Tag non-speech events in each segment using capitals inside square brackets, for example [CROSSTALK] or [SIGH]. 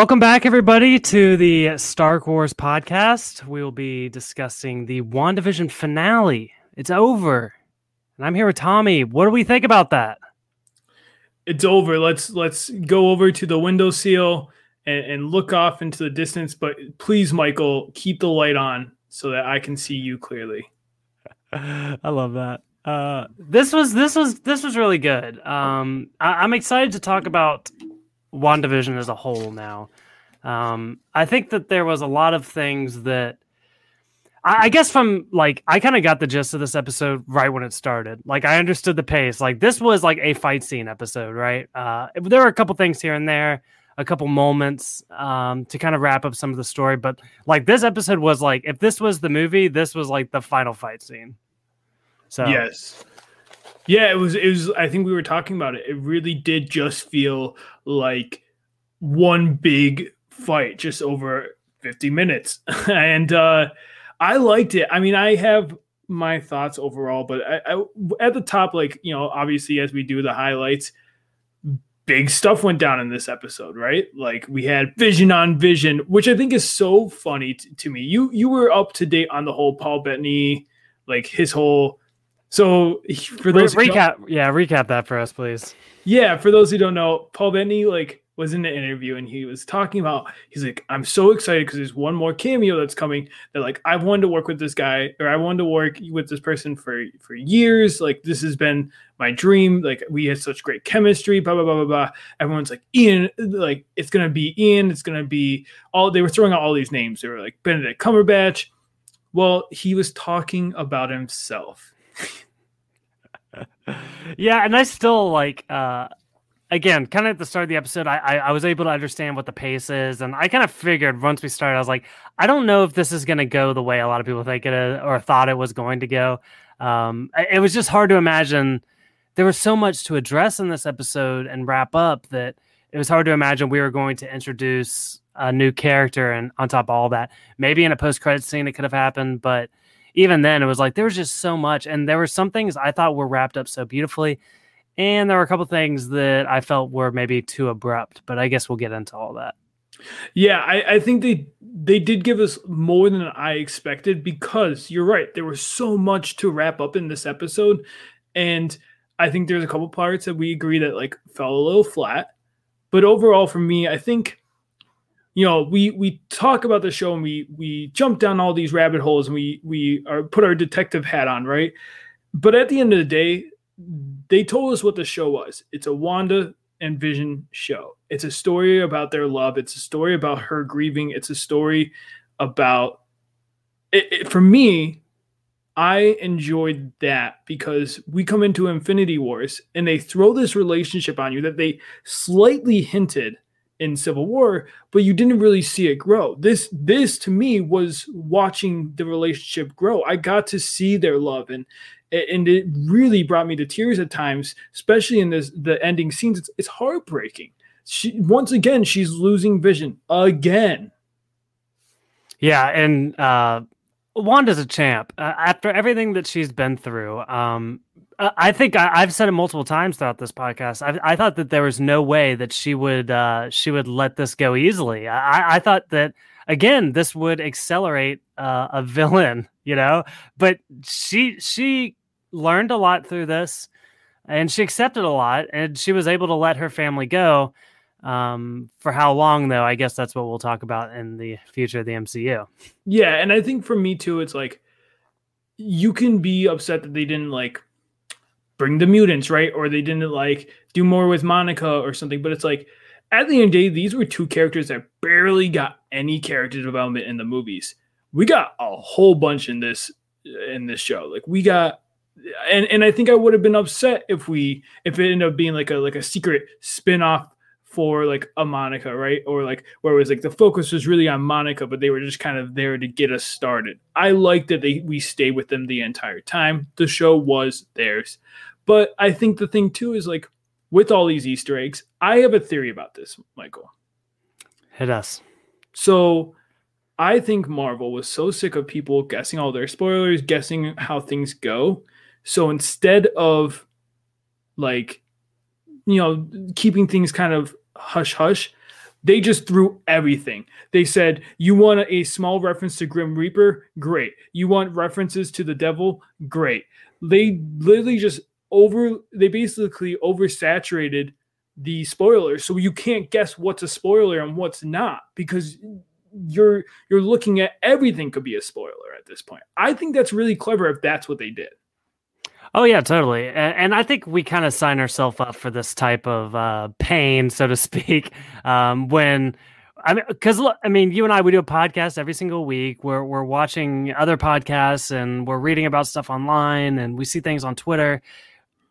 Welcome back, everybody, to the Stark Wars podcast. We will be discussing the WandaVision finale. It's over. And I'm here with Tommy. What do we think about that? It's over. Let's let's go over to the window seal and, and look off into the distance. But please, Michael, keep the light on so that I can see you clearly. [LAUGHS] I love that. Uh, this was this was this was really good. Um, I, I'm excited to talk about WandaVision as a whole now. Um, I think that there was a lot of things that I, I guess from like I kind of got the gist of this episode right when it started. Like I understood the pace. Like this was like a fight scene episode, right? Uh, there were a couple things here and there, a couple moments um, to kind of wrap up some of the story. But like this episode was like if this was the movie, this was like the final fight scene. So yes, yeah, it was. It was. I think we were talking about it. It really did just feel like one big fight, just over fifty minutes, [LAUGHS] and uh, I liked it. I mean, I have my thoughts overall, but I, I, at the top, like you know, obviously as we do the highlights, big stuff went down in this episode, right? Like we had Vision on Vision, which I think is so funny t- to me. You you were up to date on the whole Paul Bettany, like his whole so for those Re- recap, yeah, recap that for us, please. Yeah, for those who don't know, Paul Bettany like was in the interview and he was talking about he's like, I'm so excited because there's one more cameo that's coming. That like I've wanted to work with this guy or I wanted to work with this person for for years. Like this has been my dream. Like we had such great chemistry. Blah blah blah blah blah. Everyone's like Ian, like it's gonna be Ian. It's gonna be all. They were throwing out all these names. They were like Benedict Cumberbatch. Well, he was talking about himself yeah, and I still like uh again, kind of at the start of the episode, I, I, I was able to understand what the pace is, and I kind of figured once we started, I was like, I don't know if this is going to go the way a lot of people think it is, or thought it was going to go. Um, it was just hard to imagine. There was so much to address in this episode and wrap up that it was hard to imagine we were going to introduce a new character, and on top of all that, maybe in a post credit scene it could have happened, but even then it was like there was just so much and there were some things i thought were wrapped up so beautifully and there were a couple things that i felt were maybe too abrupt but i guess we'll get into all that. Yeah I, I think they they did give us more than i expected because you're right there was so much to wrap up in this episode and i think there's a couple parts that we agree that like fell a little flat but overall for me i think you know we we talk about the show and we we jump down all these rabbit holes and we we are put our detective hat on right? But at the end of the day they told us what the show was. It's a wanda and vision show. It's a story about their love. It's a story about her grieving. It's a story about it, it, for me i enjoyed that because we come into infinity wars and they throw this relationship on you that they slightly hinted in Civil War, but you didn't really see it grow. This this to me was watching the relationship grow. I got to see their love and and it really brought me to tears at times, especially in this the ending scenes. It's, it's heartbreaking. She once again she's losing vision again. Yeah, and uh Wanda's a champ. Uh, after everything that she's been through, um, I think I, have said it multiple times throughout this podcast. I, I, thought that there was no way that she would uh, she would let this go easily. I, I thought that again this would accelerate uh, a [LAUGHS] villain, you know. But she she learned a lot through this, and she accepted a lot, and she was able to let her family go. Um, for how long though? I guess that's what we'll talk about in the future of the MCU. Yeah, and I think for me too, it's like you can be upset that they didn't like bring the mutants, right? Or they didn't like do more with Monica or something. But it's like at the end of the day, these were two characters that barely got any character development in the movies. We got a whole bunch in this in this show. Like we got and and I think I would have been upset if we if it ended up being like a like a secret spin-off for like a Monica, right? Or like where it was like the focus was really on Monica, but they were just kind of there to get us started. I like that they we stay with them the entire time. The show was theirs. But I think the thing too is like with all these Easter eggs, I have a theory about this, Michael. Hit us. So I think Marvel was so sick of people guessing all their spoilers, guessing how things go. So instead of like, you know, keeping things kind of hush hush, They just threw everything. They said, You want a small reference to Grim Reaper? Great. You want references to the devil? Great. They literally just over, they basically oversaturated the spoilers. So you can't guess what's a spoiler and what's not because you're you're looking at everything could be a spoiler at this point. I think that's really clever if that's what they did. Oh yeah, totally. And, and I think we kind of sign ourselves up for this type of uh, pain, so to speak, [LAUGHS] um, when I mean, because I mean, you and I we do a podcast every single week. We're we're watching other podcasts and we're reading about stuff online and we see things on Twitter.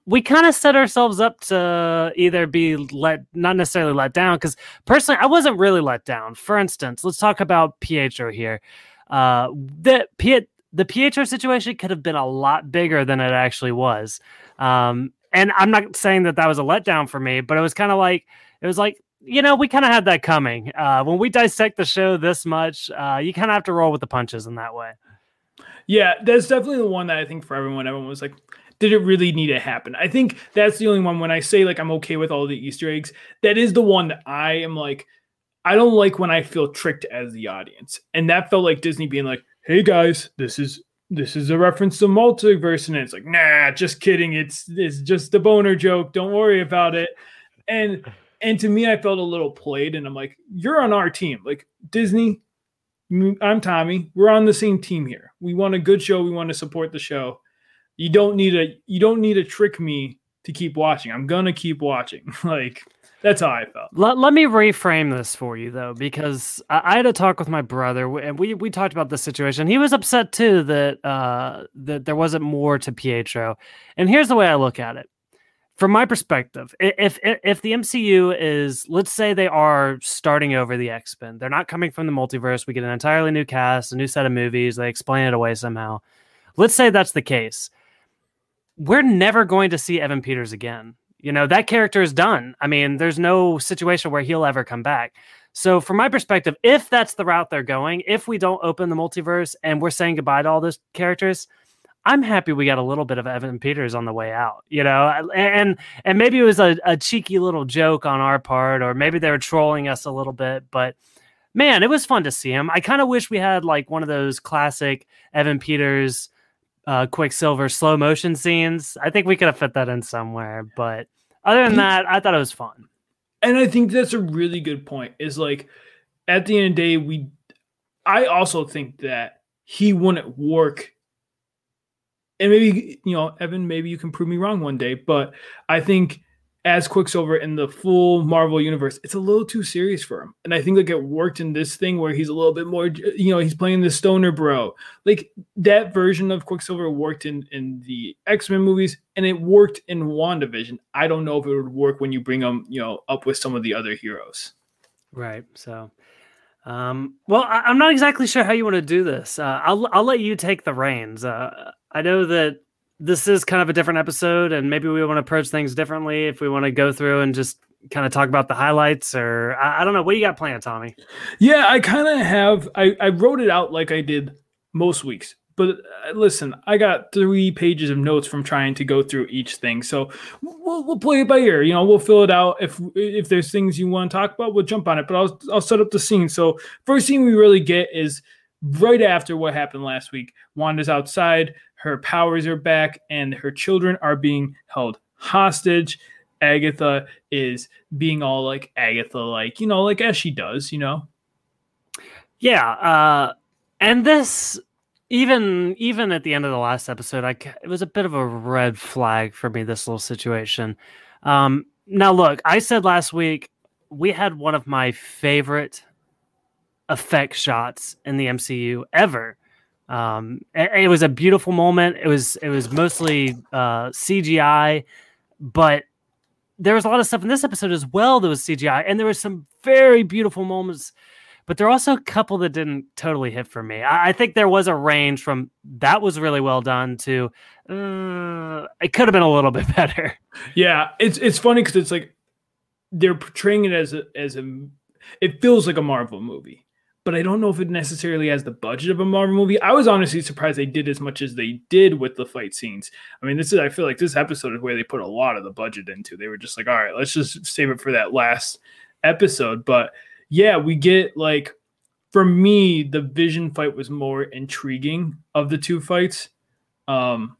We kind of set ourselves up to either be let, not necessarily let down, because personally, I wasn't really let down. For instance, let's talk about Pietro here. Uh, that Piet the Pietro situation could have been a lot bigger than it actually was. Um, and I'm not saying that that was a letdown for me, but it was kind of like it was like you know we kind of had that coming. Uh, when we dissect the show this much, uh, you kind of have to roll with the punches in that way. Yeah, that's definitely the one that I think for everyone, everyone was like, did it really need to happen? I think that's the only one when I say like I'm okay with all the Easter eggs. That is the one that I am like, I don't like when I feel tricked as the audience, and that felt like Disney being like, hey guys, this is this is a reference to multiverse, and it's like, nah, just kidding. It's it's just a boner joke. Don't worry about it. And and to me, I felt a little played, and I'm like, you're on our team, like Disney. I'm Tommy. We're on the same team here. We want a good show. We want to support the show. You don't need a you don't need to trick me to keep watching. I'm gonna keep watching. [LAUGHS] like that's how I felt. Let, let me reframe this for you though, because I, I, had a talk with my brother, and we we talked about this situation. He was upset too that uh, that there wasn't more to Pietro. And here's the way I look at it. From my perspective, if, if if the MCU is, let's say they are starting over the X Men, they're not coming from the multiverse. We get an entirely new cast, a new set of movies. They explain it away somehow. Let's say that's the case. We're never going to see Evan Peters again you know, that character is done. I mean, there's no situation where he'll ever come back. So, from my perspective, if that's the route they're going, if we don't open the multiverse and we're saying goodbye to all those characters, I'm happy we got a little bit of Evan Peters on the way out, you know, and and maybe it was a, a cheeky little joke on our part, or maybe they were trolling us a little bit, but man, it was fun to see him. I kind of wish we had like one of those classic Evan Peters uh, Quicksilver slow motion scenes. I think we could have fit that in somewhere, but other than that, I thought it was fun. And I think that's a really good point. Is like at the end of the day, we. I also think that he wouldn't work. And maybe you know, Evan, maybe you can prove me wrong one day, but I think as Quicksilver in the full Marvel universe, it's a little too serious for him. And I think like it worked in this thing where he's a little bit more, you know, he's playing the stoner bro. Like that version of Quicksilver worked in in the X Men movies, and it worked in WandaVision. I don't know if it would work when you bring him, you know, up with some of the other heroes. Right. So. Um, well, I, am not exactly sure how you want to do this. Uh, I'll I'll let you take the reins. Uh, I know that this is kind of a different episode, and maybe we want to approach things differently. If we want to go through and just kind of talk about the highlights, or I, I don't know, what you got planned, Tommy? Yeah, I kind of have. I I wrote it out like I did most weeks, but uh, listen, I got three pages of notes from trying to go through each thing. So we'll, we'll play it by ear. You know, we'll fill it out. If if there's things you want to talk about, we'll jump on it. But I'll I'll set up the scene. So first scene we really get is right after what happened last week. Wanda's outside her powers are back and her children are being held hostage. Agatha is being all like Agatha, like, you know, like as she does, you know? Yeah. Uh, and this, even even at the end of the last episode, I it was a bit of a red flag for me. This little situation. Um, now, look, I said last week we had one of my favorite effect shots in the MCU ever um, it, it, was a beautiful moment. It was it was mostly uh, CGI, but there was a lot of stuff in this episode as well that was CGI, and there were some very beautiful moments. But there are also a couple that didn't totally hit for me. I, I think there was a range from that was really well done to uh, it could have been a little [LAUGHS] bit better. Yeah, it's it's funny because it's like they're portraying it as a as a it feels like a Marvel movie but I don't know if it necessarily has the budget of a Marvel movie. I was honestly surprised they did as much as they did with the fight scenes. I mean, this is I feel like this episode is where they put a lot of the budget into. They were just like, all right, let's just save it for that last episode. But yeah, we get like for me, the Vision fight was more intriguing of the two fights. Um,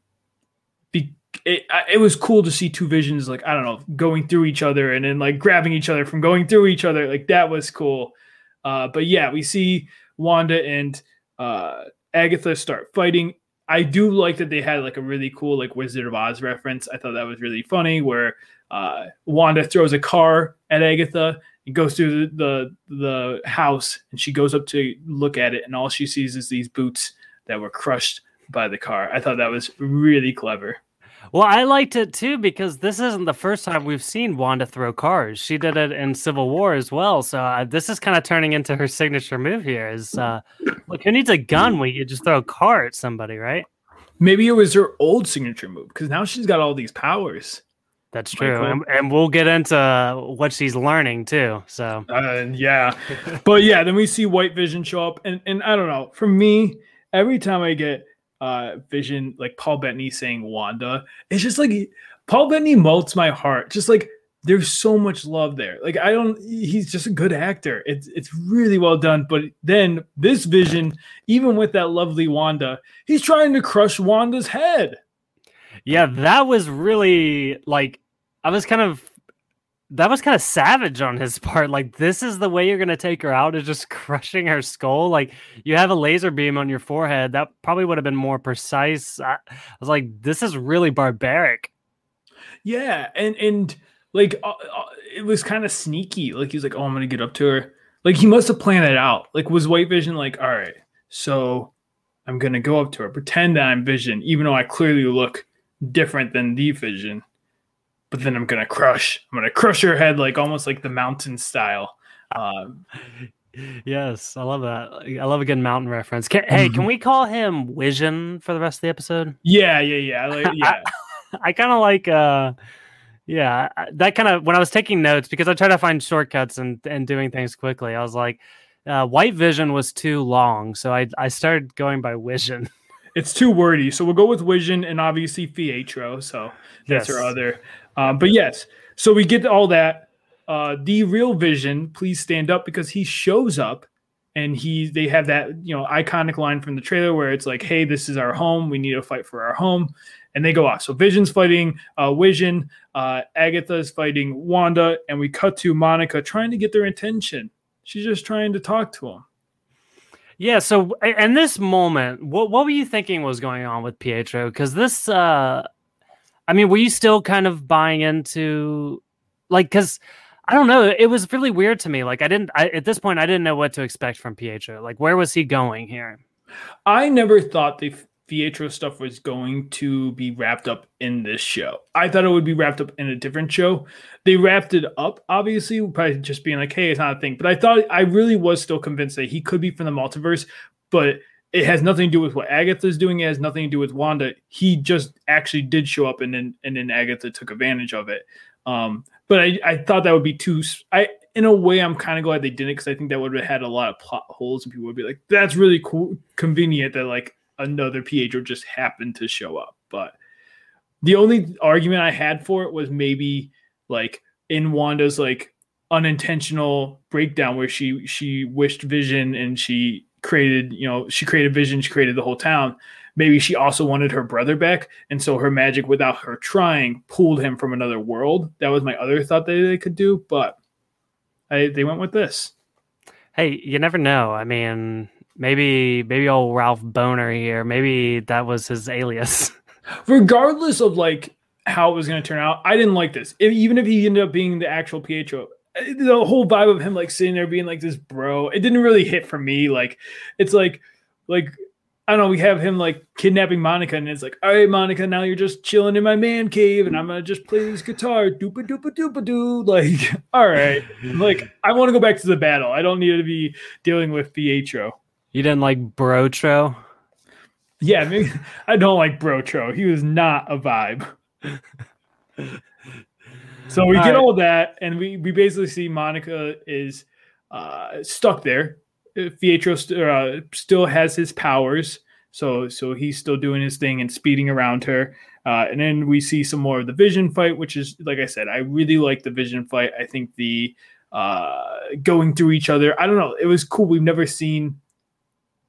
be, it, it was cool to see two visions like I don't know going through each other and then like grabbing each other from going through each other like that was cool. Uh, but yeah, we see Wanda and uh, Agatha start fighting. I do like that they had like a really cool like Wizard of Oz reference. I thought that was really funny where uh, Wanda throws a car at Agatha and goes through the, the the house and she goes up to look at it and all she sees is these boots that were crushed by the car. I thought that was really clever. Well, I liked it too because this isn't the first time we've seen Wanda throw cars. She did it in Civil War as well. So uh, this is kind of turning into her signature move here. Is uh, look, who needs a gun when you just throw a car at somebody, right? Maybe it was her old signature move because now she's got all these powers. That's true, and, and, we'll get into what she's learning too. So, uh, yeah, but yeah, then we see White Vision show up, and and I don't know. For me, every time I get uh Vision, like Paul Bettany saying Wanda, it's just like Paul Bettany melts my heart. Just like there's so much love there. Like I don't, he's just a good actor. It's it's really well done. But then this Vision, even with that lovely Wanda, he's trying to crush Wanda's head. Yeah, that was really like I was kind of that was kind of savage on his part. Like, this is the way you're gonna take her out is just [LAUGHS] crushing her skull. Like, you have a laser beam on your forehead. That probably would have been more precise. I, I was like, this is really barbaric. Yeah, and and like uh, uh, it was kind of sneaky. Like he's like, oh, I'm gonna get up to her. Like he must have planned it out. Like was White Vision like, all right, so I'm gonna go up to her, pretend that I'm Vision, even though I clearly look different than the Vision. But then I'm gonna crush. I'm gonna crush your head like almost like the mountain style. Um, yes, I love that. I love a good mountain reference. Can, hey, can we call him Vision for the rest of the episode? Yeah, yeah, yeah. Like, [LAUGHS] yeah. [LAUGHS] I, I kind of like. uh yeah, that kind of when I was taking notes because I try to find shortcuts and and doing things quickly. I was like, uh, White Vision was too long, so I I started going by Vision. It's too wordy, so we'll go with Vision and obviously Pietro. So that's yes. our other. Um, but yes, so we get all that. Uh, the real Vision, please stand up because he shows up and he they have that you know iconic line from the trailer where it's like, "Hey, this is our home. We need to fight for our home." And they go off. So Vision's fighting uh, Vision, uh, Agatha's fighting Wanda, and we cut to Monica trying to get their attention. She's just trying to talk to him. Yeah. So, in this moment, what what were you thinking was going on with Pietro? Because this, uh, I mean, were you still kind of buying into, like, because I don't know, it was really weird to me. Like, I didn't I, at this point, I didn't know what to expect from Pietro. Like, where was he going here? I never thought the Pietro stuff was going to be wrapped up in this show. I thought it would be wrapped up in a different show. They wrapped it up, obviously, probably just being like, hey, it's not a thing. But I thought I really was still convinced that he could be from the multiverse, but it has nothing to do with what Agatha's doing. It has nothing to do with Wanda. He just actually did show up, and then and then Agatha took advantage of it. Um, but I, I thought that would be too. I in a way I'm kind of glad they didn't because I think that would have had a lot of plot holes, and people would be like, "That's really cool, convenient that like another Pietro just happened to show up." But the only argument I had for it was maybe like in Wanda's like unintentional breakdown where she she wished Vision and she created, you know, she created Vision, she created the whole town. Maybe she also wanted her brother back, and so her magic, without her trying, pulled him from another world. That was my other thought that they could do, but I, they went with this. Hey, you never know. I mean, maybe maybe old Ralph Bohner here. Maybe that was his alias. [LAUGHS] Regardless of like how it was going to turn out, I didn't like this. If, even if he ended up being the actual Pietro, the whole vibe of him like sitting there being like this bro, it didn't really hit for me. Like it's like like I don't know, we have him like kidnapping Monica, and it's like, all right, Monica, now you're just chilling in my man cave, and I'm gonna just play this guitar, doopa doopa doopa doo. [LAUGHS] Like, all right, like [LAUGHS] I want to go back to the battle. I don't need to be dealing with Pietro. You didn't like Brotro? Yeah, maybe, [LAUGHS] I don't like Brotro. He was not a vibe. So we all get right. all that, and we, we basically see Monica is uh, stuck there. Pietro st- uh, still has his powers, so so he's still doing his thing and speeding around her. Uh, and then we see some more of the Vision fight, which is like I said, I really like the Vision fight. I think the uh, going through each other. I don't know. It was cool. We've never seen.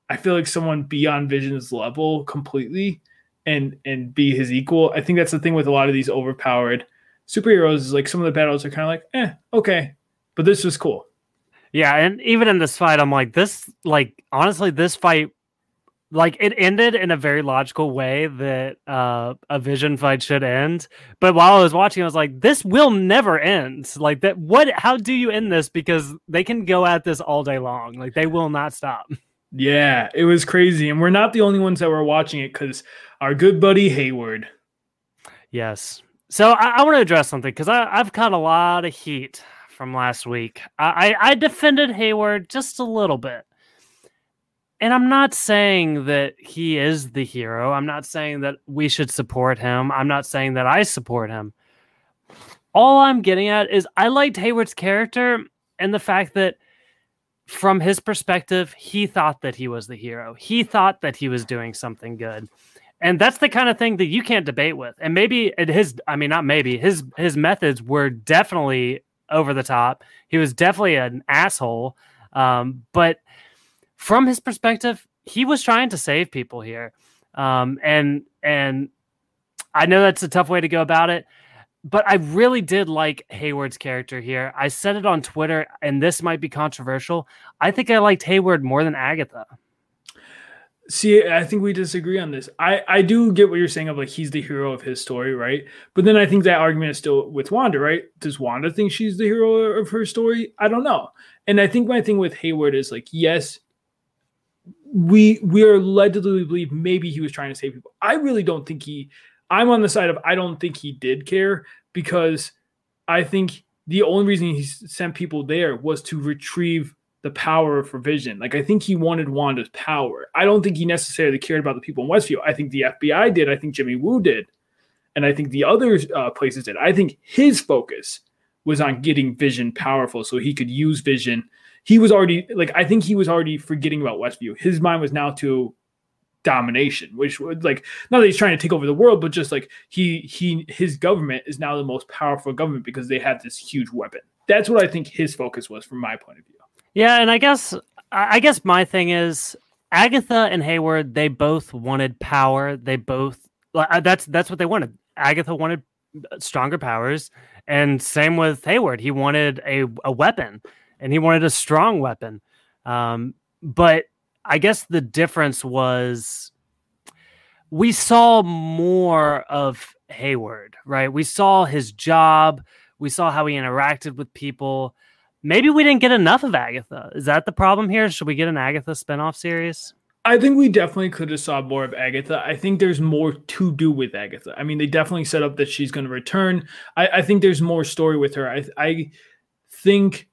I feel like someone be on Vision's level completely, and and be his equal. I think that's the thing with a lot of these overpowered superheroes. Is like some of the battles are kind of like, eh, okay, but this was cool. Yeah, and even in this fight, I'm like, this, like, honestly, this fight like it ended in a very logical way that uh, a vision fight should end. But while i was watching i was like this will never end. Like that what how do you end this? Because they can go at this all day long. Like they will not stop. Yeah it was crazy. And we're not the only ones that were watching it because our good buddy hayward yes so i, I want to address something because i've caught a lot of heat from last week I, I defended hayward just a little bit and I'm not saying that he is the hero. I'm not saying that we should support him. I'm not saying that I support him. All I'm getting at is I liked Hayward's character and the fact that from his perspective, he thought that he was the hero. He thought that he was doing something good. And that's the kind of thing that you can't debate with. And maybe his I mean not maybe, his his methods were definitely over the top. He was definitely an asshole. Um, but from his perspective, he was trying to save people here. Um, and and I know that's a tough way to go about it, but I really did like Hayward's character here. I said it on Twitter, and this might be controversial. I think I liked Hayward more than Agatha. See, I think we disagree on this. I I do get what you're saying of like he's the hero of his story, right? But then I think that argument is still with Wanda, right? Does Wanda think she's the hero of her story? I don't know. And I think my thing with Hayward is like, yes, we we are led to believe maybe he was trying to save people. I really don't think he. I'm on the side of I don't think he did care because I think the only reason he sent people there was to retrieve the power for Vision. Like I think he wanted Wanda's power. I don't think he necessarily cared about the people in Westview. I think the FBI did. I think Jimmy Woo did, and I think the other uh, places did. I think his focus was on getting Vision powerful so he could use Vision he was already like I think he was already forgetting about Westview. His mind was now to domination, which would like not that he's trying to take over the world, but just like he he his government is now the most powerful government because they have this huge weapon. That's what I think his focus was from my point of view. Yeah, and I guess I guess my thing is Agatha and Hayward. They both wanted power. They both uh, that's that's what they wanted. Agatha wanted stronger powers, and same with Hayward. He wanted a a weapon and he wanted a strong weapon. Um, but I guess the difference was we saw more of Hayward, right? We saw his job, we saw how he interacted with people. Maybe we didn't get enough of Agatha. Is that the problem here? Should we get an Agatha spinoff series? I think we definitely could have saw more of Agatha. I think there's more to do with Agatha. I mean, they definitely set up that she's going to return. I, I, think there's more story with her. I, I think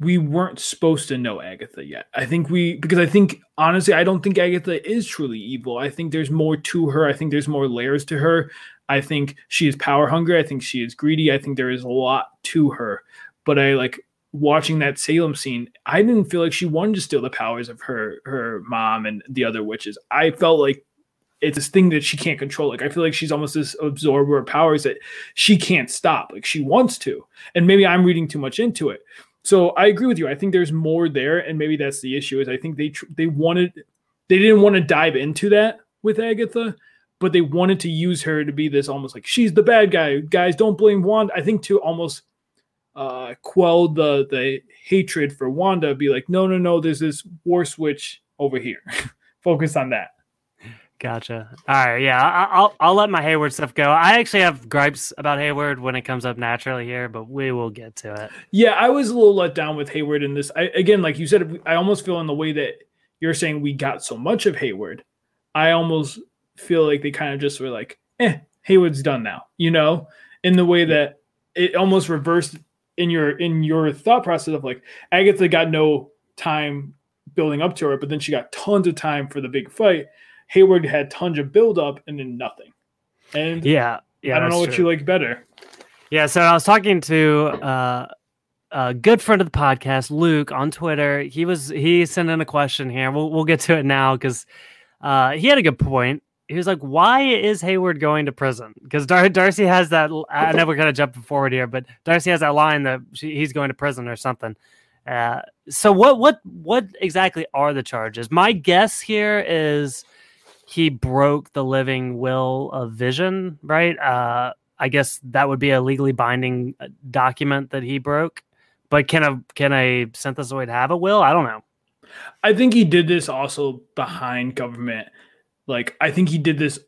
we weren't supposed to know Agatha yet. I think we because I think honestly I don't think Agatha is truly evil. I think there's more to her. I think there's more layers to her. I think she is power hungry. I think she is greedy. I think there is a lot to her. But I like watching that Salem scene. I didn't feel like she wanted to steal the powers of her her mom and the other witches. I felt like it's this thing that she can't control. Like I feel like she's almost this absorber of powers that she can't stop. Like she wants to. And maybe I'm reading too much into it. So I agree with you. I think there's more there, and maybe that's the issue. Is I think they they wanted they didn't want to dive into that with Agatha, but they wanted to use her to be this almost like she's the bad guy. Guys, don't blame Wanda. I think to almost uh, quell the the hatred for Wanda, be like, no, no, no. There's this war switch over here. [LAUGHS] Focus on that. Gotcha. All right. Yeah, I, will I'll let my Hayward stuff go. I actually have gripes about Hayward when it comes up naturally here, but we will get to it. Yeah, I was a little let down with Hayward in this. I, again, like you said, I almost feel in the way that you're saying we got so much of Hayward. I almost feel like they kind of just were like, "Eh, Hayward's done now," you know, in the way that it almost reversed in your in your thought process of like Agatha got no time building up to her, but then she got tons of time for the big fight Hayward had tons of build up and then nothing. And yeah, yeah, I don't know what true. you like better. Yeah, so I was talking to uh, a good friend of the podcast, Luke, on Twitter. He was he sent in a question here. We'll we'll get to it now because uh, he had a good point. He was like, "Why is Hayward going to prison?" Because Dar- Darcy has that. I know we're kind of jumping forward here, but Darcy has that line that she, he's going to prison or something. Uh, so what what what exactly are the charges? My guess here is he broke the living will of Vision, right? Uh, I guess that would be a legally binding uh, document that he broke. But can a can a synthezoid have a will? I don't know. I think he did this also behind government. Like I think he did this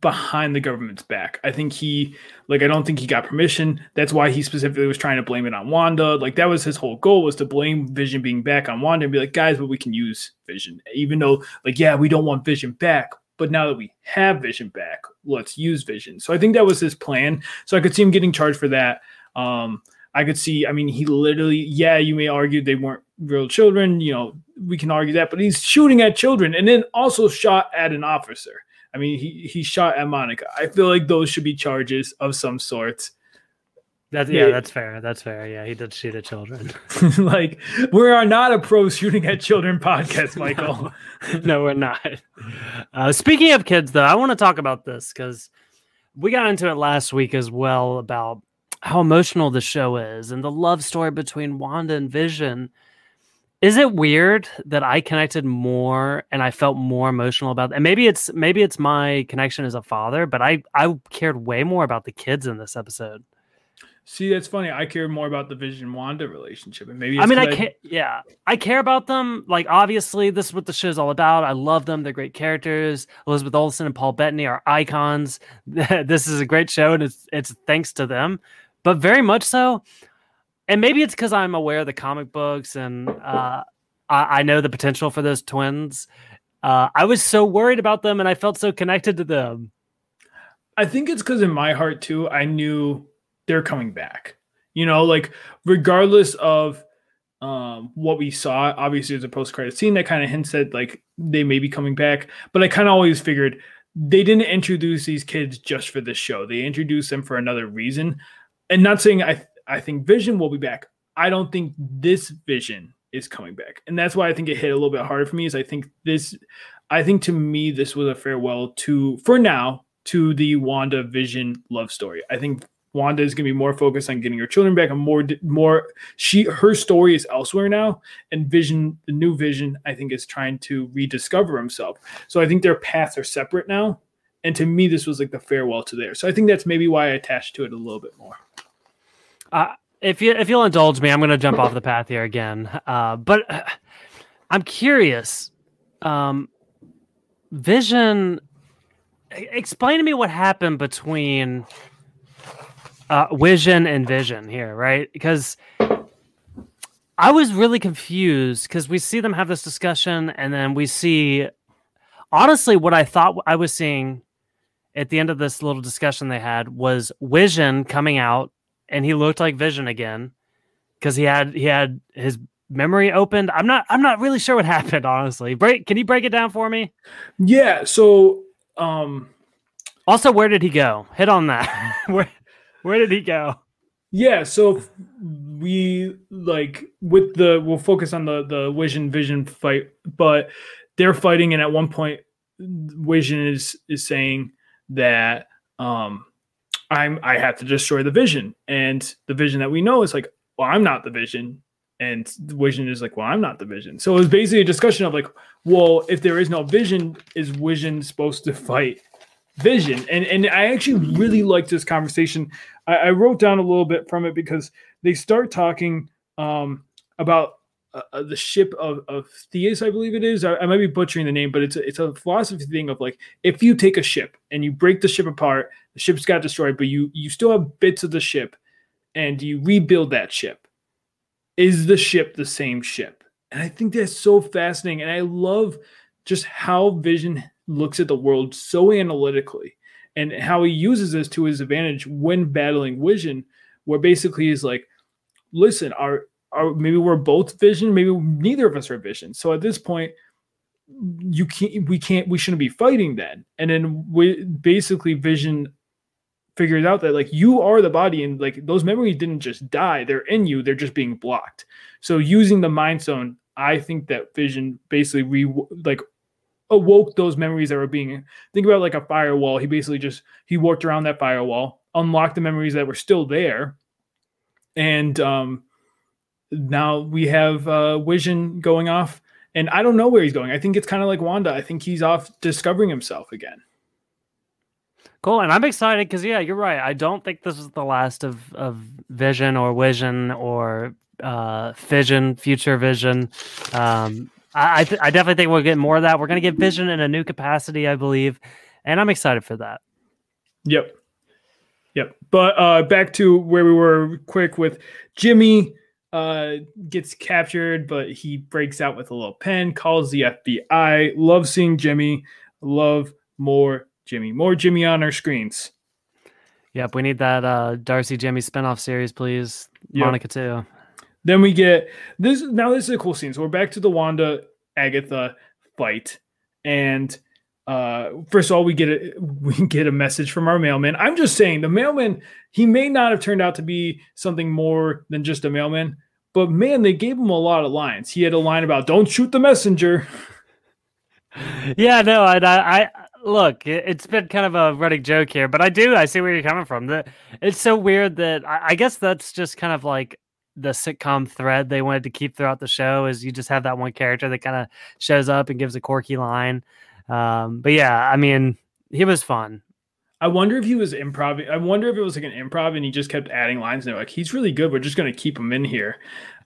behind the government's back. I think he like I don't think he got permission. That's why he specifically was trying to blame it on Wanda. Like that was his whole goal was to blame Vision being back on Wanda and be like, guys, but we can use Vision. Even though like yeah, we don't want Vision back, but now that we have Vision back, let's use Vision. So I think that was his plan. So I could see him getting charged for that. Um I could see, I mean, he literally, yeah, you may argue they weren't real children, you know, we can argue that, but he's shooting at children and then also shot at an officer. I mean, he, he shot at Monica. I feel like those should be charges of some sort. That's yeah, that's fair. That's fair. Yeah, he did shoot at children. [LAUGHS] like we are not a pro shooting at children podcast, [LAUGHS] Michael. no, no we're not. Uh, speaking of kids, though, I want to talk about this because we got into it last week as well about how emotional the show is and the love story between Wanda and Vision. Is it weird that I connected more and I felt more emotional about and maybe it's maybe it's my connection as a father, but I I cared way more about the kids in this episode. See, that's funny. I care more about the Vision Wanda relationship, and maybe I mean, I care. Yeah, I care about them. Like, obviously, this is what the show's all about. I love them. They're great characters. Elizabeth Olsen and Paul Bettany are icons. [LAUGHS] this is a great show, and it's it's thanks to them but very much so. And maybe it's because I'm aware of the comic books and uh, I, I, know the potential for those twins. Uh, I was so worried about them and I felt so connected to them. I think it's because in my heart too, I knew they're coming back. You know, like regardless of um, what we saw, obviously there's a post credit scene that kind of hints at like they may be coming back. But I kind of always figured they didn't introduce these kids just for this show. They introduced them for another reason and not saying I I think Vision will be back. I don't think this Vision is coming back, and that's why I think it hit a little bit harder for me. Is I think this, I think to me this was a farewell to for now to the Wanda Vision love story. I think Wanda is going to be more focused on getting her children back and more more she her story is elsewhere now and Vision the new Vision I think is trying to rediscover himself. So I think their paths are separate now and to me this was like the farewell to there. So I think that's maybe why I attached to it a little bit more. Uh, if you if you'll indulge me, I'm going to jump off the path here again. Uh, but uh, I'm curious. Um, Vision, explain to me what happened between uh, Vision and Vision here, right? Because I was really confused because we see them have this discussion, and then we see, honestly, what I thought I was seeing at the end of this little discussion they had was Vision coming out and he looked like Vision again because he had he had his memory opened. I'm not I'm not really sure what [LAUGHS] happened honestly. Break can you break it down for me? Yeah, so um also where did he go? Hit on that. [LAUGHS] where where did he go? Yeah, so we like with the we'll focus on the the Vision Vision fight, but they're fighting and at one point Vision is is saying that um I'm I have to destroy the vision. And the vision that we know is like, well, I'm not the vision. And the vision is like, well, I'm not the vision. So it was basically a discussion of like, well, if there is no vision, is vision supposed to fight vision? And and I actually really liked this conversation. I, I wrote down a little bit from it because they start talking um, about uh, uh, the ship of, of Theus, I believe it is. I, I, might be butchering the name, but it's a, it's a philosophy thing of like if you take a ship and you break the ship apart, the ship's got destroyed, but you you still have bits of the ship, and you rebuild that ship. Is the ship the same ship? And I think that's so fascinating, and I love just how Vision looks at the world so analytically, and how he uses this to his advantage when battling Vision, where basically he's like, listen, our are maybe we're both vision, maybe neither of us are vision. So at this point, you can't we can't we shouldn't be fighting then. And then we basically vision figures out that like you are the body and like those memories didn't just die, they're in you, they're just being blocked. So using the mind stone, I think that vision basically re like awoke those memories that were being think about like a firewall. He basically just he worked around that firewall, unlocked the memories that were still there, and um, now we have uh, Vision going off. And I don't know where he's going. I think it's kind of like Wanda. I think he's off discovering himself again. Cool, and I'm excited because yeah, you're right. I don't think this is the last of of Vision or Vision or uh Fission, Future Vision. Um, I I, th- I definitely think we'll get more of that. We're gonna get Vision in a new capacity, I believe, and I'm excited for that. Yep, yep. But uh, back to where we were, quick with Jimmy uh, gets captured, but he breaks out with a little pen, calls the FBI. Love seeing Jimmy. Love more Jimmy. More Jimmy on our screens. Yep, we need that uh, Darcy Jimmy spinoff series, please. Yep. Monica too. Then we get this. Now this is a cool scene. So we're back to the Wanda Agatha fight, and uh, first of all, we get a [LAUGHS] we get a message from our mailman. I'm just saying the mailman he may not have turned out to be something more than just a mailman, but man, they gave him a lot of lines. He had a line about "Don't shoot the messenger." [LAUGHS] yeah, no, I, I look, it's been kind of a running joke here, but I do I see where you're coming from. That it's so weird that I, I guess that's just kind of like the sitcom thread they wanted to keep throughout the show is you just have that one character that kind of shows up and gives a quirky line. Um, but yeah, I mean, he was fun. I wonder if he was improv. I wonder if it was like an improv and he just kept adding lines. And they're like, he's really good. We're just going to keep him in here.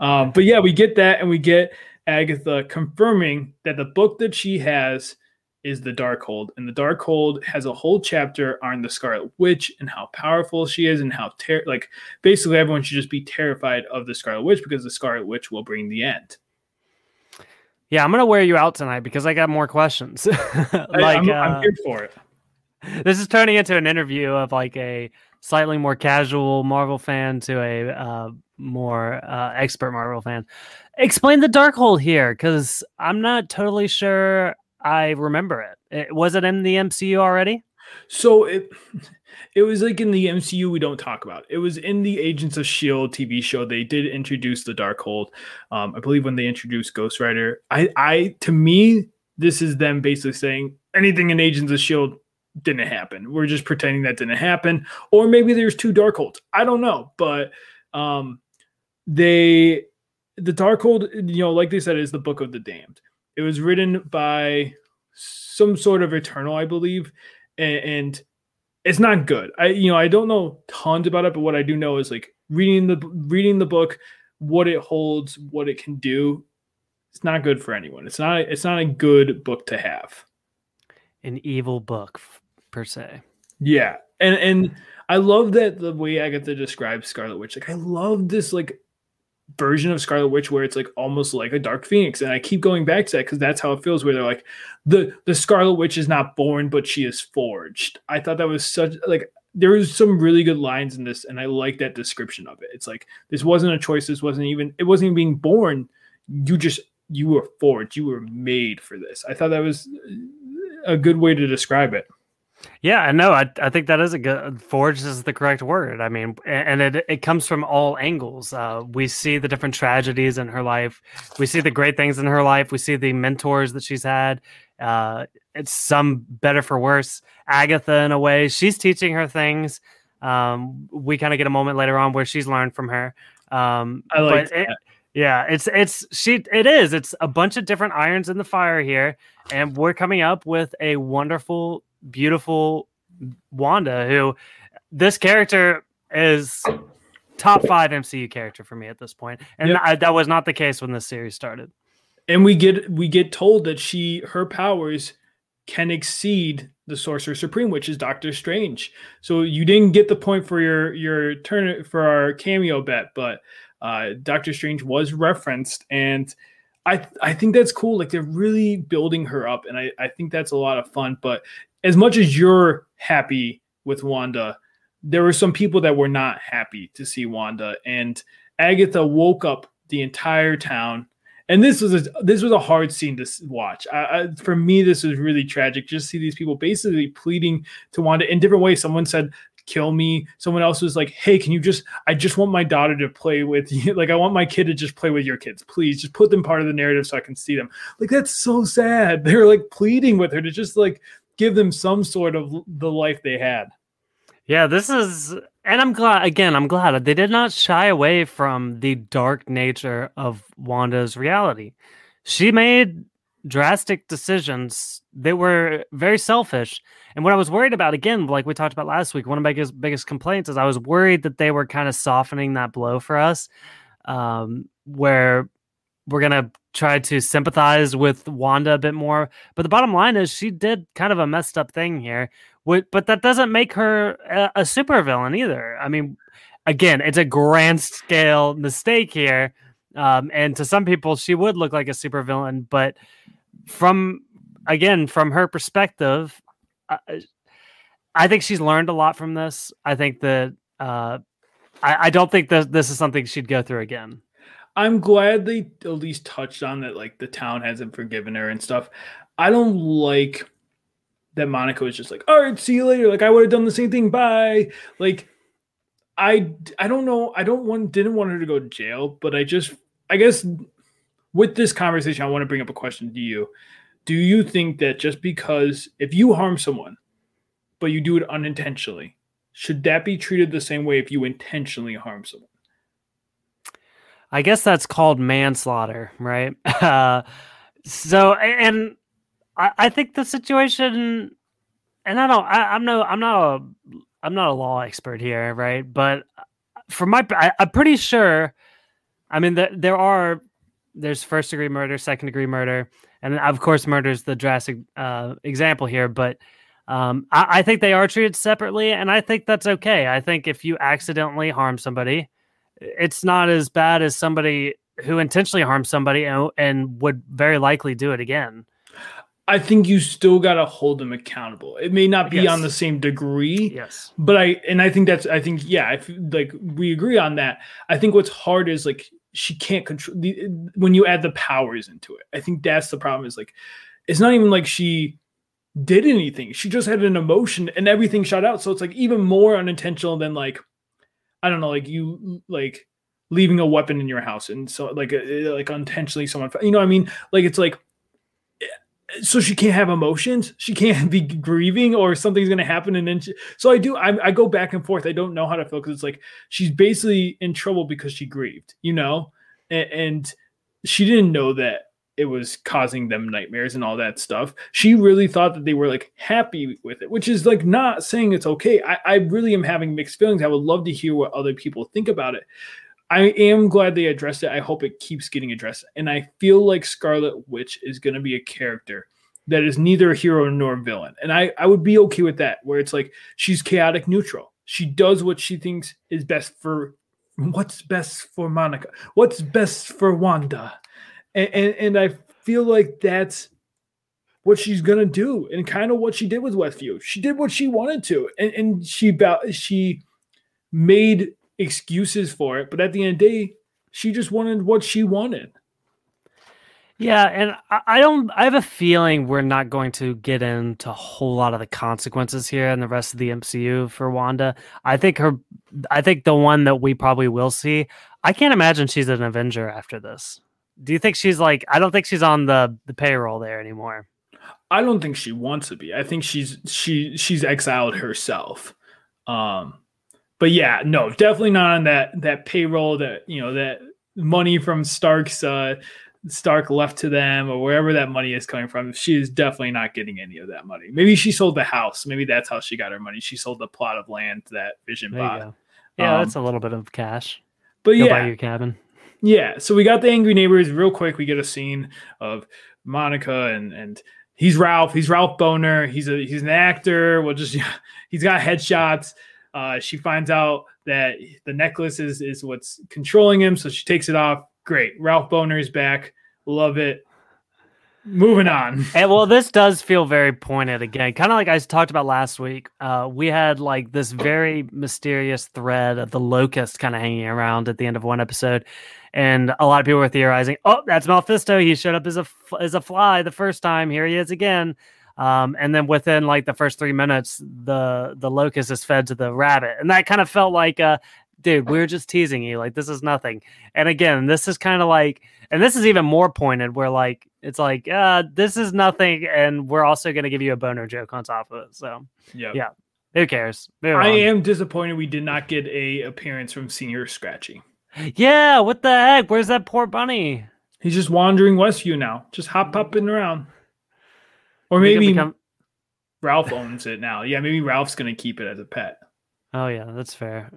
Um, but yeah, we get that and we get Agatha confirming that the book that she has is the Darkhold, and the Darkhold has a whole chapter on the Scarlet Witch and how powerful she is, and how ter- like basically everyone should just be terrified of the Scarlet Witch because the Scarlet Witch will bring the end. Yeah, I'm gonna wear you out tonight because I got more questions. [LAUGHS] like I, am uh, here for it. [LAUGHS] This is turning into an interview of like a slightly more casual Marvel fan to a uh, more uh, expert Marvel fan. Explain the Darkhold here, because I'm not totally sure I remember it. it. Was it in the MCU already? So it it was like in the MCU we don't talk about. It was in the Agents of Shield TV show. They did introduce the Darkhold. Um, I believe when they introduced Ghost Rider. I I to me this is them basically saying anything in Agents of Shield didn't happen. We're just pretending that didn't happen, or maybe there's two Darkholds. I don't know, but um, they the Darkhold, you know, like they said, is the Book of the Damned. It was written by some sort of Eternal, I believe, and, and it's not good. I you know I don't know tons about it, but what I do know is like reading the reading the book, what it holds, what it can do. It's not good for anyone. It's not it's not a good book to have. An evil book per se. Yeah. And and I love that the way Agatha describes Scarlet Witch. Like I love this like version of Scarlet Witch where it's like almost like a Dark Phoenix, and I keep going back to that because that's how it feels. Where they're like, the the Scarlet Witch is not born, but she is forged. I thought that was such like there was some really good lines in this, and I like that description of it. It's like this wasn't a choice. This wasn't even it wasn't even being born. You just you were forged. You were made for this. I thought that was a good way to describe it. Yeah, I know. I, I think that is a good forged is the correct word. I mean, and it it comes from all angles. Uh, we see the different tragedies in her life. We see the great things in her life. We see the mentors that she's had. Uh, it's some better for worse. Agatha, in a way, she's teaching her things. Um, we kind of get a moment later on where she's learned from her. Um, I like it, yeah, it's it's she it is. It's a bunch of different irons in the fire here, and we're coming up with a wonderful beautiful Wanda, who this character is top five MCU character for me at this point, and yep. I, that was not the case when this series started. And we get we get told that she her powers can exceed the Sorcerer Supreme, which is Doctor Strange. So you didn't get the point for your your turn for our cameo bet, but uh, Doctor Strange was referenced, and I I think that's cool. Like they're really building her up, and I I think that's a lot of fun. But as much as you're happy with Wanda, there were some people that were not happy to see Wanda, and Agatha woke up the entire town. And this was a, this was a hard scene to watch. I, I, for me, this was really tragic. Just see these people basically pleading to Wanda in different ways. Someone said, kill me. Someone else was like, hey, can you just, I just want my daughter to play with [LAUGHS] you. Like, I want my kid to just play with your kids. Please just put them part of the narrative so I can see them. Like, that's so sad. [LAUGHS] They're like pleading with her to just like give them some sort of the life they had. Yeah, this is, and I'm glad, again, I'm glad they did not shy away from the dark nature of Wanda's reality. She made drastic decisions that were very selfish. And what I was worried about, again, like we talked about last week, one of my biggest, biggest complaints is I was worried that they were kind of softening that blow for us, um, where we're going to try to sympathize with Wanda a bit more. But the bottom line is she did kind of a messed up thing here but that doesn't make her a, supervillain either. I mean, again, it's a grand scale mistake here. Um, and to some people, she would look like a supervillain, but from again, from her perspective, I think she's learned a lot from this. I think that uh, I, I don't think that this is something she'd go through again. I'm glad they at least touched on that, like the town hasn't forgiven her and stuff. I don't like that Monica was just like, all right, see you later. Like I would have done the same thing. Bye. Like I I don't know. I don't want didn't want her to go to jail, but I just I guess with this conversation, I want to bring up a question to you. Do you think that just because if you harm someone, but you do it unintentionally, should that be treated the same way if you intentionally harm someone? I guess that's called manslaughter, right? [LAUGHS] Uh, so, and I, I think the situation, and I don't, I, am no, I'm not a, I'm not a law expert here, right? But for my, I, am pretty sure. I mean, the, there are, there's first degree murder, second degree murder, and of course, murder is the drastic uh, example here. But um, I, I think they are treated separately, and I think that's okay. I think if you accidentally harm somebody, it's not as bad as somebody who intentionally harms somebody and, and would very likely do it again. I think you still got to hold them accountable. It may not be yes. on the same degree. Yes. But I and I think that's I think yeah, if like we agree on that. I think what's hard is like she can't control the when you add the powers into it. I think that's the problem is like it's not even like she did anything. She just had an emotion and everything shot out. So it's like even more unintentional than like I don't know, like you like leaving a weapon in your house and so like uh, like unintentionally someone you know what I mean? Like it's like so she can't have emotions? She can't [LAUGHS] be grieving or something's going to happen and then she, so i do I, I, go back and forth. I don't know how to feel because it's like she's basically in trouble because she grieved you know? And, and, she didn't know that it was causing them nightmares and all that stuff she really thought that they were like happy with it which is like not saying it's okay i, I really am having mixed feelings i would love to hear what other people think about it I am glad they addressed it. I hope it keeps getting addressed. And I feel like Scarlet Witch is going to be a character that is neither a hero nor a villain. And I, I would be okay with that, where it's like she's chaotic neutral. She does what she thinks is best for what's best for Monica, what's best for Wanda. And, and, and I feel like that's what she's gonna do, and kind of what she did with Westview. She did what she wanted to, and, and she she made excuses for it, but at the end of the day, she just wanted what she wanted. Yeah, and I don't. I have a feeling we're not going to get into a whole lot of the consequences here in the rest of the MCU for Wanda. I think her. I think the one that we probably will see. I can't imagine she's an Avenger after this. Do you think she's like? I don't think she's on the the payroll there anymore. I don't think she wants to be. I think she's she she's exiled herself. Um, but yeah, no, definitely not on that that payroll that you know that money from Stark's uh Stark left to them or wherever that money is coming from. She is definitely not getting any of that money. Maybe she sold the house. Maybe that's how she got her money. She sold the plot of land that Vision there bought. Yeah, um, that's a little bit of cash. But Go yeah, buy your cabin. Yeah, so we got the angry neighbors real quick. We get a scene of Monica and and he's Ralph. He's Ralph Bohner. He's a he's an actor. We'll just [LAUGHS] he's got headshots. Uh, she finds out that the necklace is is what's controlling him, so she takes it off. Great, Ralph Bohner is back. Love it. Moving on. [LAUGHS] And well, this does feel very pointed again, kind of like I talked about last week. Uh, we had like this very mysterious thread of the locust kind of hanging around at the end of one episode, and a lot of people were theorizing, "Oh, that's Mephisto. He showed up as a as a fly the first time. Here he is again." Um, and then within like the first three minutes, the the locust is fed to the rabbit, and that kind of felt like, uh, dude, we are just teasing you. Like this is nothing. And again, this is kind of like, and this is even more pointed, where like it's like, uh, this is nothing, and we're also going to give you a boner joke on top of it. So Yep. yeah, who cares? Move I on. am disappointed we did not get a appearance from Señor Scratchy. Yeah, what the heck? Where's that poor bunny? He's just wandering Westview now, just hop hopping around. Or maybe become- Ralph owns it now. Yeah, maybe Ralph's gonna keep it as a pet. Oh yeah, that's fair.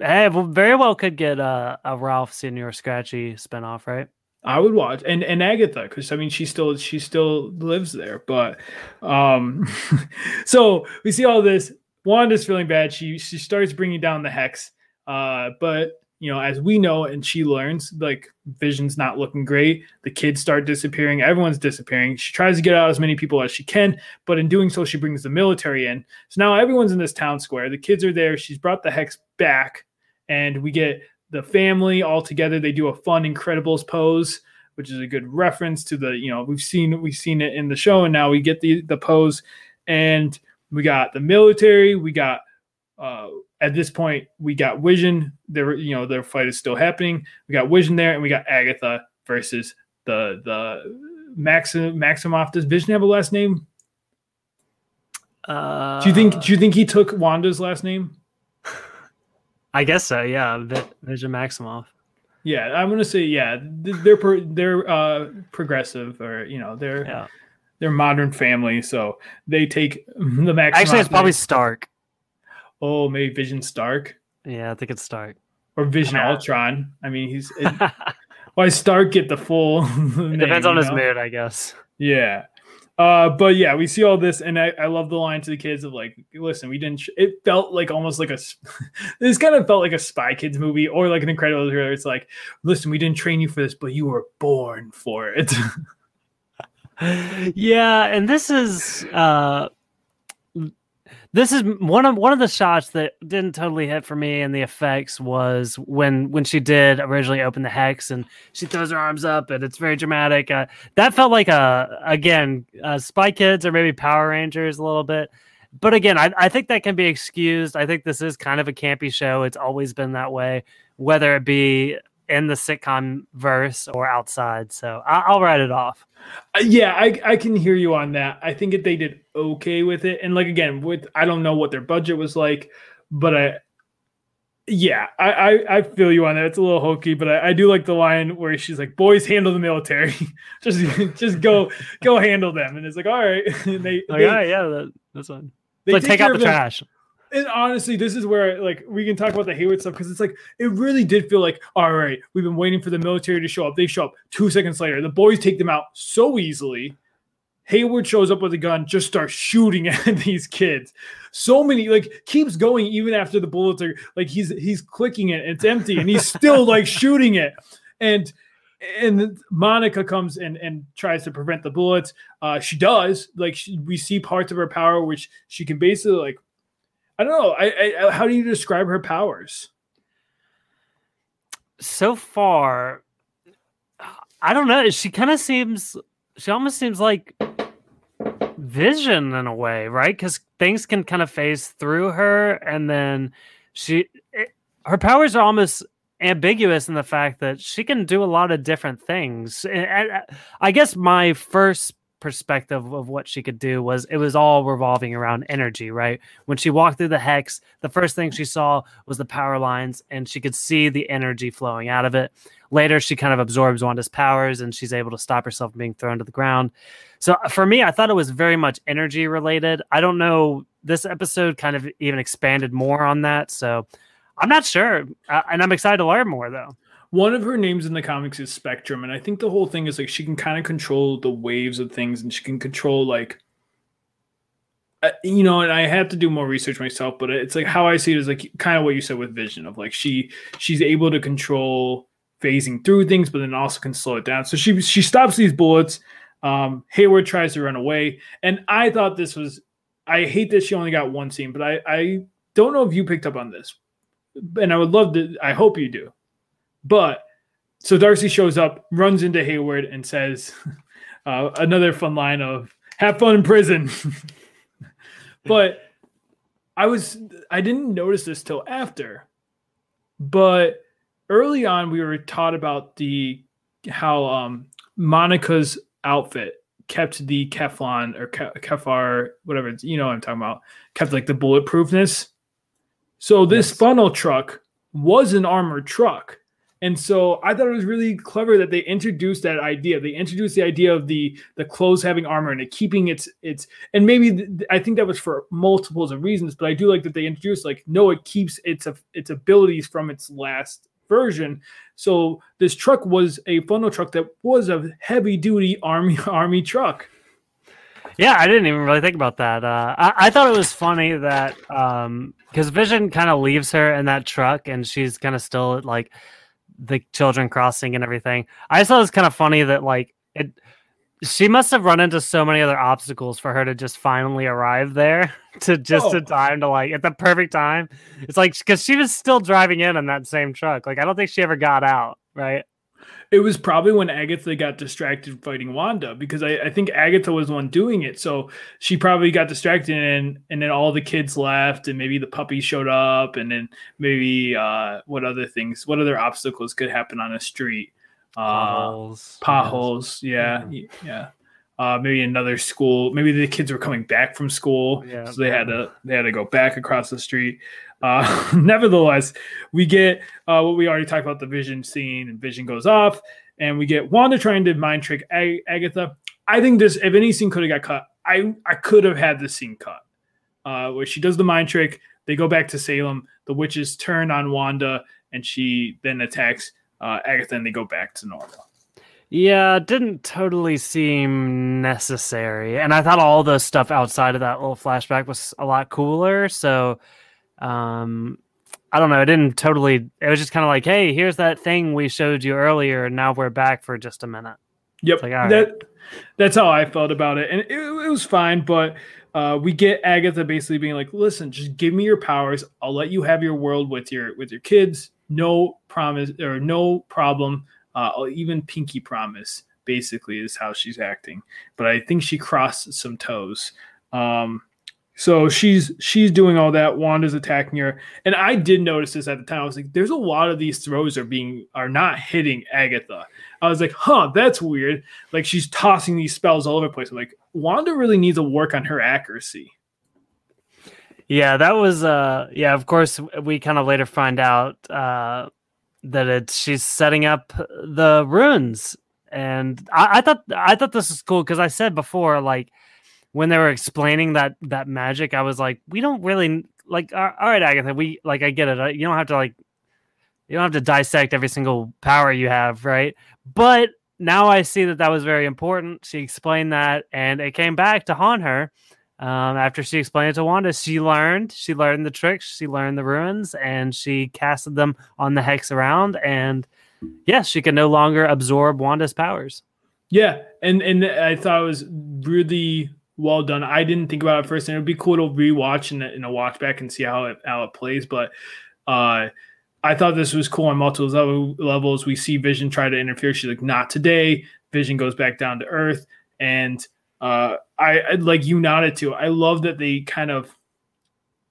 Hey, very well could get uh, a Ralph Señor Scratchy spinoff, right? I would watch and and Agatha because I mean she still she still lives there, but um, [LAUGHS] so we see all this. Wanda's feeling bad. She she starts bringing down the hex, uh, but you know as we know and she learns like Vision's not looking great. The kids start disappearing. Everyone's disappearing. She tries to get out as many people as she can, but in doing so, she brings the military in. So now everyone's in this town square. The kids are there. She's brought the hex back, and we get the family all together. They do a fun Incredibles pose, which is a good reference to the you know we've seen we've seen it in the show, and now we get the the pose, and we got the military. We got uh, at this point we got Vision. There you know their fight is still happening. We got Vision there, and we got Agatha versus the the Maxim Maximoff. Does Vision have a last name? Uh, Do you think do you think he took Wanda's last name? I guess so. Yeah, Vi- Vision Maximoff. Yeah, I'm gonna say yeah. They're pro, they're uh, progressive, or you know, they're Yeah. they're modern family, so they take the Max. Actually, it's probably Stark. oh maybe Vision Stark Yeah, I think it's Stark. or Vision Yeah. Ultron. I mean, he's it, it [LAUGHS] why Stark get the full? [LAUGHS] depends on his mood, I guess. Yeah. Uh, but yeah, we see all this, and I, I love the line to the kids of like, listen, we didn't. Sh-. It felt like almost like a. [LAUGHS] this kind of felt like a Spy Kids movie or like an Incredibles where it's like, listen, we didn't train you for this, but you were born for it. [LAUGHS] yeah, and this is uh this is one of one of the shots that didn't totally hit for me and the effects was when when she did originally open the hex and she throws her arms up and it's very dramatic. Uh, that felt like a again uh, spy kids or maybe power rangers a little bit. But again I, I think that can be excused. I think this is kind of a campy show. It's always been that way whether it be in the sitcom verse or outside so I, i'll write it off Uh, yeah, I, I can hear you on that. I think that they did okay with it, and like again, with I don't know what their budget was like, but I, yeah, I I, I feel you on that. It's a little hokey, but I, I do like the line where she's like, "Boys, handle the military, [LAUGHS] just [LAUGHS] just go go handle them," and it's like, all right, [LAUGHS] and they, like, they, oh, yeah that, that's fine they like take out the trash. them. And honestly, this is where like we can talk about the Hayward stuff because it's like it really did feel like all right, we've been waiting for the military to show up. They show up two seconds later. The boys take them out so easily. Hayward shows up with a gun, just starts shooting [LAUGHS] at these kids. So many like keeps going even after the bullets are like he's he's clicking it, it's empty, and he's still [LAUGHS] like shooting it. And and Monica comes and and tries to prevent the bullets. Uh, she does. Like she, we see parts of her power, which she can basically like I don't know. I, I how do you describe her powers? so far i don't know she kind of seems she almost seems like vision in a way right because things can kind of phase through her and then she it, her powers are almost ambiguous in the fact that she can do a lot of different things And- i guess my first perspective of what she could do was it was all revolving around energy right? When she walked through the hex the first thing she saw was the power lines and she could see the energy flowing out of it. Later she kind of absorbs wanda's powers and she's able to stop herself from being thrown to the ground. So uh, for me i thought it was very much energy related. I don't know this episode kind of even expanded more on that so i'm not sure uh, and i'm excited to learn more though One of her names in the comics is Spectrum, and I think the whole thing is like she can kind of control the waves of things, and she can control like, uh, you know. And I have to do more research myself, but it's like how I see it is like kind of what you said with Vision of like she she's able to control phasing through things, but then also can slow it down. So she she stops these bullets. Um, Hayward tries to run away, and I thought this was. I hate that she only got one scene, but I I don't know if you picked up on this, and I would love to. I hope you do. But so Darcy shows up, runs into Hayward, and says [LAUGHS] uh, another fun line of have fun in prison. [LAUGHS] but I was I didn't notice this till after. But early on we were taught about the how um Monica's outfit kept the Keflon or Kefar, whatever it's, you know what I'm talking about, kept like the bulletproofness. So this yes. funnel truck was an armored truck. And so I thought it was really clever that they introduced that idea. They introduced the idea of the the clothes having armor and it keeping its its and maybe th- I think that was for multiples of reasons, but I do like that they introduced like no, it keeps its its abilities from its last version. So this truck was a funnel truck that was a heavy duty army [LAUGHS] army truck. Yeah, I didn't even really think about that. Uh, I, I, thought it was funny that because um, Vision kind of leaves her in that truck and she's kind of still like the children crossing and everything. I just thought it was kind of funny that like it. She must have run into so many other obstacles for her to just finally arrive there [LAUGHS] to just oh. a time to like at the perfect time. It's like because she was still driving in on that same truck. Like I don't think she ever got out. Right. It was probably when Agatha got distracted fighting Wanda because I, I think Agatha was the one doing it. So she probably got distracted and and then all the kids left and maybe the puppy showed up and then maybe uh, what other things, what other obstacles could happen on a street? Uh, potholes. Potholes. Yeah. Yeah. yeah. Uh, maybe another school. Maybe the kids were coming back from school, yeah, so they had to they had to go back across the street. Uh, [LAUGHS] nevertheless, we get uh, what we already talked about the vision scene, and vision goes off, and we get Wanda trying to mind trick Ag- Agatha. I think this, if any scene could have got cut, I I could have had this scene cut, uh, where she does the mind trick. They go back to Salem. The witches turn on Wanda, and she then attacks uh, Agatha, and they go back to normal. Yeah, didn't totally seem necessary. And I thought all the stuff outside of that little flashback was a lot cooler. So um, I don't know. It didn't totally. It was just kind of like, hey, here's that thing we showed you earlier, and now we're back for just a minute. Yep, like, that right. that's how I felt about it, and it, it was fine. But uh, we get Agatha basically being like, "Listen, just give me your powers. I'll let you have your world with your with your kids. No promise or no problem. Uh, I'll even pinky promise." Basically, is how she's acting. But I think she crossed some toes. Um, so she's she's doing all that. Wanda's attacking her, and I did notice this at the time. I was like, "There's a lot of these throws are being are not hitting Agatha." I was like, "Huh, that's weird." Like she's tossing these spells all over the place. I'm like Wanda really needs to work on her accuracy. Yeah, that was uh yeah, of course we kind of later find out uh that it's she's setting up the runes. And I, I thought I thought this was cool because I said before, like when they were explaining that that magic, I was like, we don't really like. All right, Agatha, we like. I get it. You don't have to like. You don't have to dissect every single power you have, right? But now I see that that was very important. She explained that, and it came back to haunt her. Um, after she explained it to Wanda, she learned. She learned the tricks. She learned the runes, and she casted them on the hex around. And yes, she can no longer absorb Wanda's powers. Yeah, and and I thought it was really well done. I didn't think about it first, and it'd be cool to rewatch in a, in a watch back and see how it how it plays. But uh, I thought this was cool on multiple levels. We see Vision try to interfere. She's like, "Not today." Vision goes back down to Earth, and uh, I, I like you nodded to. I love that they kind of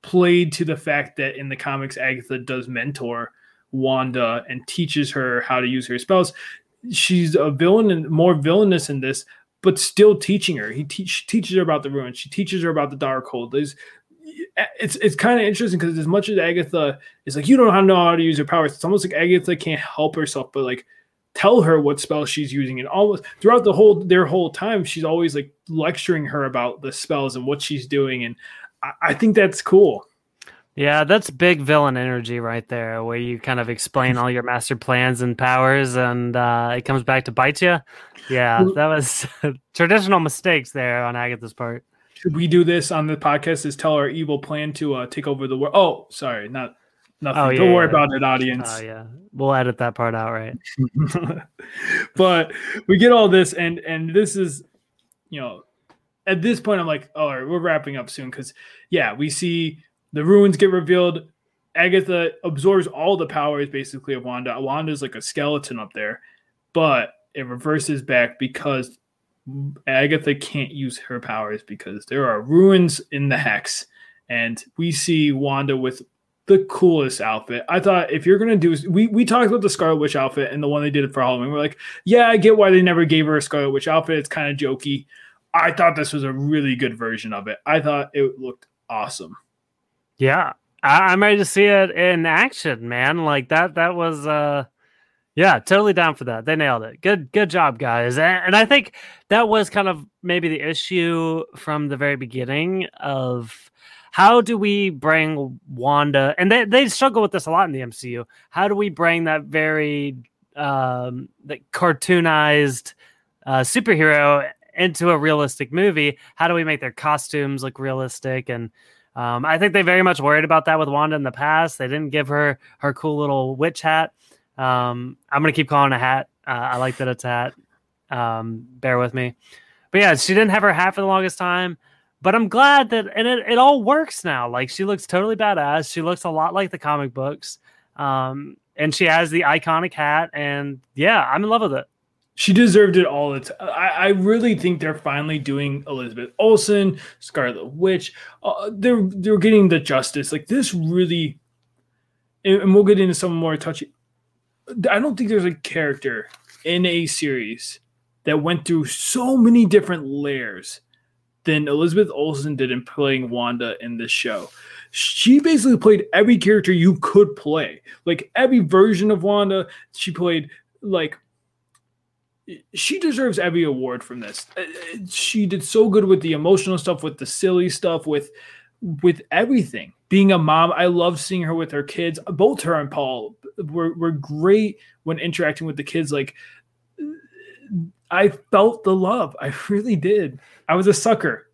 played to the fact that in the comics, Agatha does mentor Wanda and teaches her how to use her spells. She's a villain and more villainous in this, but still teaching her. He teach, teaches her about the runes. She teaches her about the Darkhold. There's, it's it's kind of interesting because as much as Agatha is like, you don't know how to know how to use her powers. It's almost like Agatha can't help herself, but like tell her what spell she's using. And almost throughout the whole their whole time, she's always like lecturing her about the spells and what she's doing. And I, I think that's cool. Yeah, that's big villain energy right there, where you kind of explain all your master plans and powers, and uh, it comes back to bite you. Yeah, that was [LAUGHS] traditional mistakes there on Agatha's part. Should we do this on the podcast? Is tell our evil plan to uh, take over the world? Oh, sorry, not nothing. Oh, yeah, Don't worry yeah. about it, audience. Oh yeah, we'll edit that part out, right? [LAUGHS] but we get all this, and and this is, you know, at this point, I'm like, all right, we're wrapping up soon because yeah, we see the runes get revealed. Agatha absorbs all the powers basically of Wanda. Wanda's like a skeleton up there, but it reverses back because Agatha can't use her powers because there are runes in the hex, and we see Wanda with the coolest outfit. I thought if you're gonna do, we we talked about the Scarlet Witch outfit and the one they did for Halloween. We're like, yeah, I get why they never gave her a Scarlet Witch outfit. It's kind of jokey. I thought this was a really good version of it. I thought it looked awesome. Yeah, I, am ready to see it in action, man. Like that. That was uh yeah, totally down for that. They nailed it. Good, good job, guys. And, and I think that was kind of maybe the issue from the very beginning of how do we bring Wanda, and they they struggle with this a lot in the MCU. How do we bring that very um, that cartoonized uh, superhero into a realistic movie? How do we make their costumes look realistic and um, I think they very much worried about that with Wanda in the past. They didn't give her her cool little witch hat. Um, I'm gonna keep calling it a hat. Uh, I like that it's a hat. Um, bear with me. But yeah, she didn't have her hat for the longest time. But I'm glad that and it, it all works now. Like she looks totally badass. She looks a lot like the comic books. Um, and she has the iconic hat. And yeah, I'm in love with it. She deserved it all. It's I, I really think they're finally doing Elizabeth Olsen, Scarlet Witch. Uh, they're they're getting the justice. Like this really, and we'll get into some more touchy. I don't think there's a character in a series that went through so many different layers than Elizabeth Olsen did in playing Wanda in this show. She basically played every character you could play. Like every version of Wanda, she played like she deserves every award from this. Uh, she did so good with the emotional stuff, with the silly stuff, with with everything. Being a mom, I love seeing her with her kids. Both her and Paul were, were great when interacting with the kids. Like I felt the love. I really did. I was a sucker.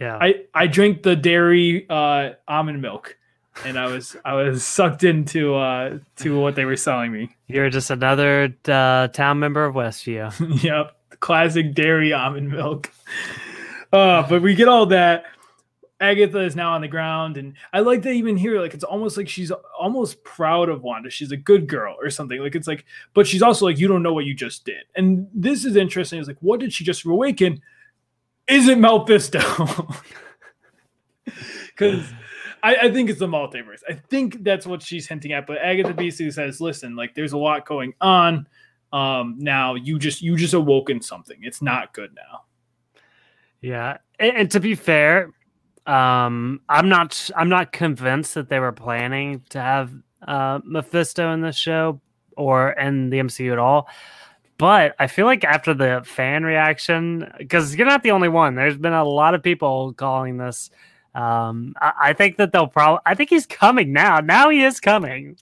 Yeah. I, I drank the dairy uh, almond milk and I was I was sucked into uh to what they were selling me. You're just another uh, town member of Westview. [LAUGHS] yep. Classic dairy almond milk. Uh, but we get all that. Agatha is now on the ground, and I like that even here, like it's almost like she's almost proud of Wanda. She's a good girl or something. Like it's like, but she's also like, you don't know what you just did. And this is interesting. It's like, what did she just awaken? Is it Mephisto? Because [LAUGHS] I, I, think it's the multiverse. I think that's what she's hinting at. But Agatha basically says, listen, like there's a lot going on. Um, now you just you just awoken something. It's not good now. Yeah, and, and to be fair, um, I'm not I'm not convinced that they were planning to have uh, Mephisto in the show or in the MCU at all. But I feel like after the fan reaction, because you're not the only one. There's been a lot of people calling this. Um, I, I think that they'll probably. I think he's coming now. Now he is coming.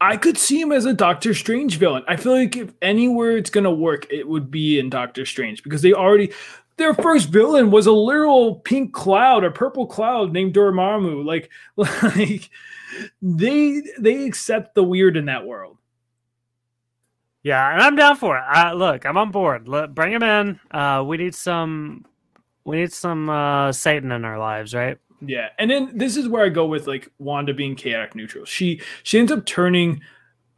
I could see him as a Doctor Strange villain. I feel like if anywhere it's gonna work, it would be in Doctor Strange because they already their first villain was a literal pink cloud, a purple cloud named Dormammu. Like, [LAUGHS] like they they accept the weird in that world. Yeah, and I'm down for it. Uh, look, I'm on board. Let, bring him in. Uh, we need some, we need some uh, Satan in our lives, right? Yeah, and then this is where I go with like Wanda being chaotic neutral. She she ends up turning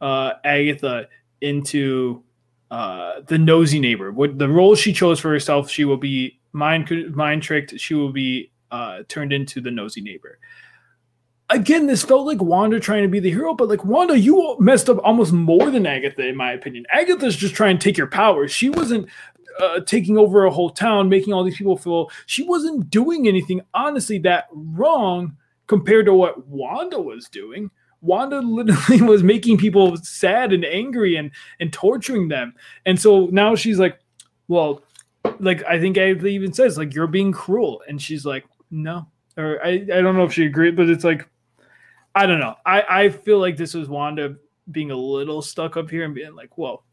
uh, Agatha into uh, the nosy neighbor. What the role she chose for herself, she will be mind mind tricked. She will be uh, turned into the nosy neighbor. Again, this felt like Wanda trying to be the hero, but like Wanda, you messed up almost more than Agatha, in my opinion. Agatha's just trying to take your powers. She wasn't uh, taking over a whole town, making all these people feel. She wasn't doing anything honestly that wrong compared to what Wanda was doing. Wanda [LAUGHS] literally was making people sad and angry and and torturing them. And so now she's like, well, like I think I even says like you're being cruel, and she's like, no, or I I don't know if she agreed, but it's like I don't know. I I feel like this was Wanda being a little stuck up here and being like, well,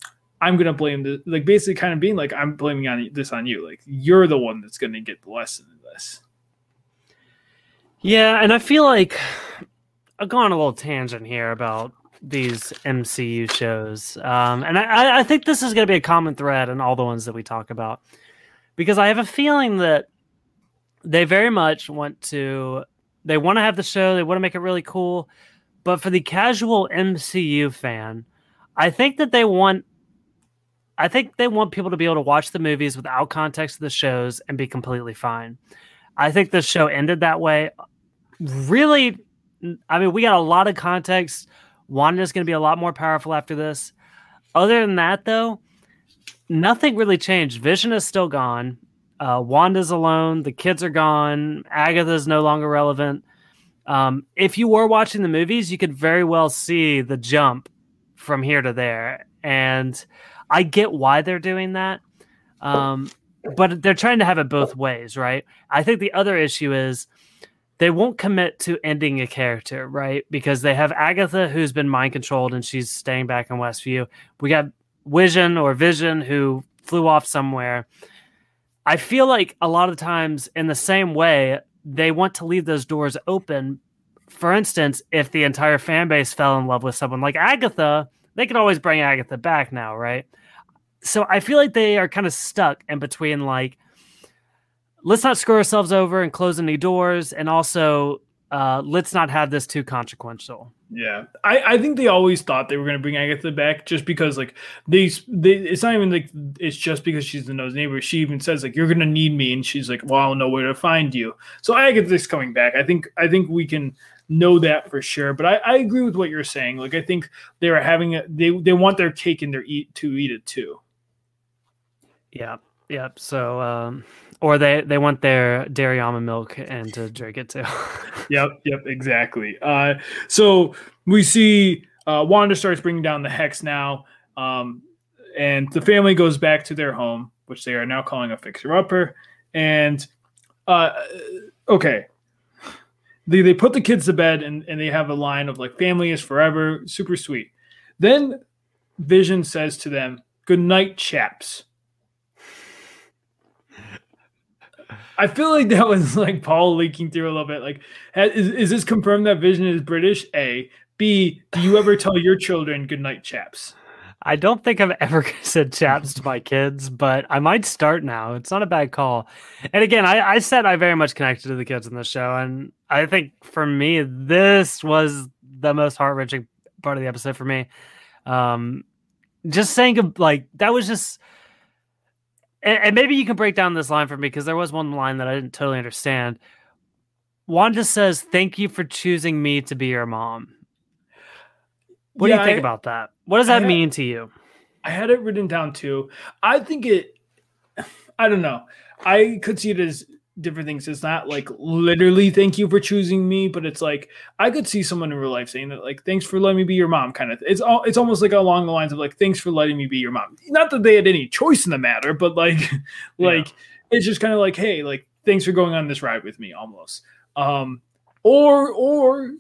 I'm gonna blame the like basically kind of being like I'm blaming on this on you. Like you're the one that's gonna get the lesson in this. Yeah, and I feel like I've gone a little tangent here about these MCU shows, um, and I, I think this is to be a common thread in all the ones that we talk about, because I have a feeling that they very much want to they want to have the show, they want to make it really cool, but for the casual MCU fan, I think that they want I think they want people to be able to watch the movies without context of the shows and be completely fine. I think the show ended that way. Really, I mean, we got a lot of context. Wanda's going to be a lot more powerful after this. Other than that, though, nothing really changed. Vision is still gone. Uh, Wanda's alone. The kids are gone. Agatha's no longer relevant. Um, if you were watching the movies, you could very well see the jump from here to there. And I get why they're doing that. Um, but they're trying to have it both ways, right? I think the other issue is they won't commit to ending a character, right? Because they have Agatha who's been mind controlled and she's staying back in Westview. We got Vision or Vision who flew off somewhere. I feel like a lot of times in the same way, they want to leave those doors open. For instance, if the entire fan base fell in love with someone like Agatha, they could always bring Agatha back now, right? So I feel like they are kind of stuck in between like let's not screw ourselves over and close any doors and also uh, let's not have this too consequential. Yeah, I, I think they always thought they were going to bring Agatha back just because like they, they it's not even like it's just because she's the nose neighbor. She even says like you're going to need me, and she's like, well, I'll know where to find you. So Agatha's coming back. I think I think we can know that for sure. But I, I agree with what you're saying. Like I think they are having a, they they want their cake and their eat to eat it too. Yeah. Yep. So um or they they want their dairy almond milk and to drink it too. [LAUGHS] yep, yep, exactly. Uh, so we see uh, Wanda starts bringing down the hex now, um, and the family goes back to their home, which they are now calling a fixer upper. And uh, okay, they they put the kids to bed, and and they have a line of like "family is forever," super sweet. Then Vision says to them, "Good night, chaps." I feel like that was like Paul leaking through a little bit. Like, is, is this confirmed that Vision is British? A. B. Do you ever tell your children good night, chaps? I don't think I've ever [LAUGHS] said chaps to my kids, but I might start now. It's not a bad call. And again, I, I said I very much connected to the kids in the show. And I think for me, this was the most heart wrenching part of the episode for me. Um, just saying, like, that was just and, and maybe you can break down this line for me because there was one line that I didn't totally understand. Wanda says, "Thank you for choosing me to be your mom." What yeah, do you think I, about that? What does that had, mean to you? I had it written down too. I think it. [SIGHS] I don't know. I could see it as different things. It's not like literally thank you for choosing me, but it's like I could see someone in real life saying that like thanks for letting me be your mom kind of. It's all it's almost like along the lines of like thanks for letting me be your mom. Not that they had any choice in the matter, but like [LAUGHS] like yeah. it's just kind of like hey, like thanks for going on this ride with me almost. Um or or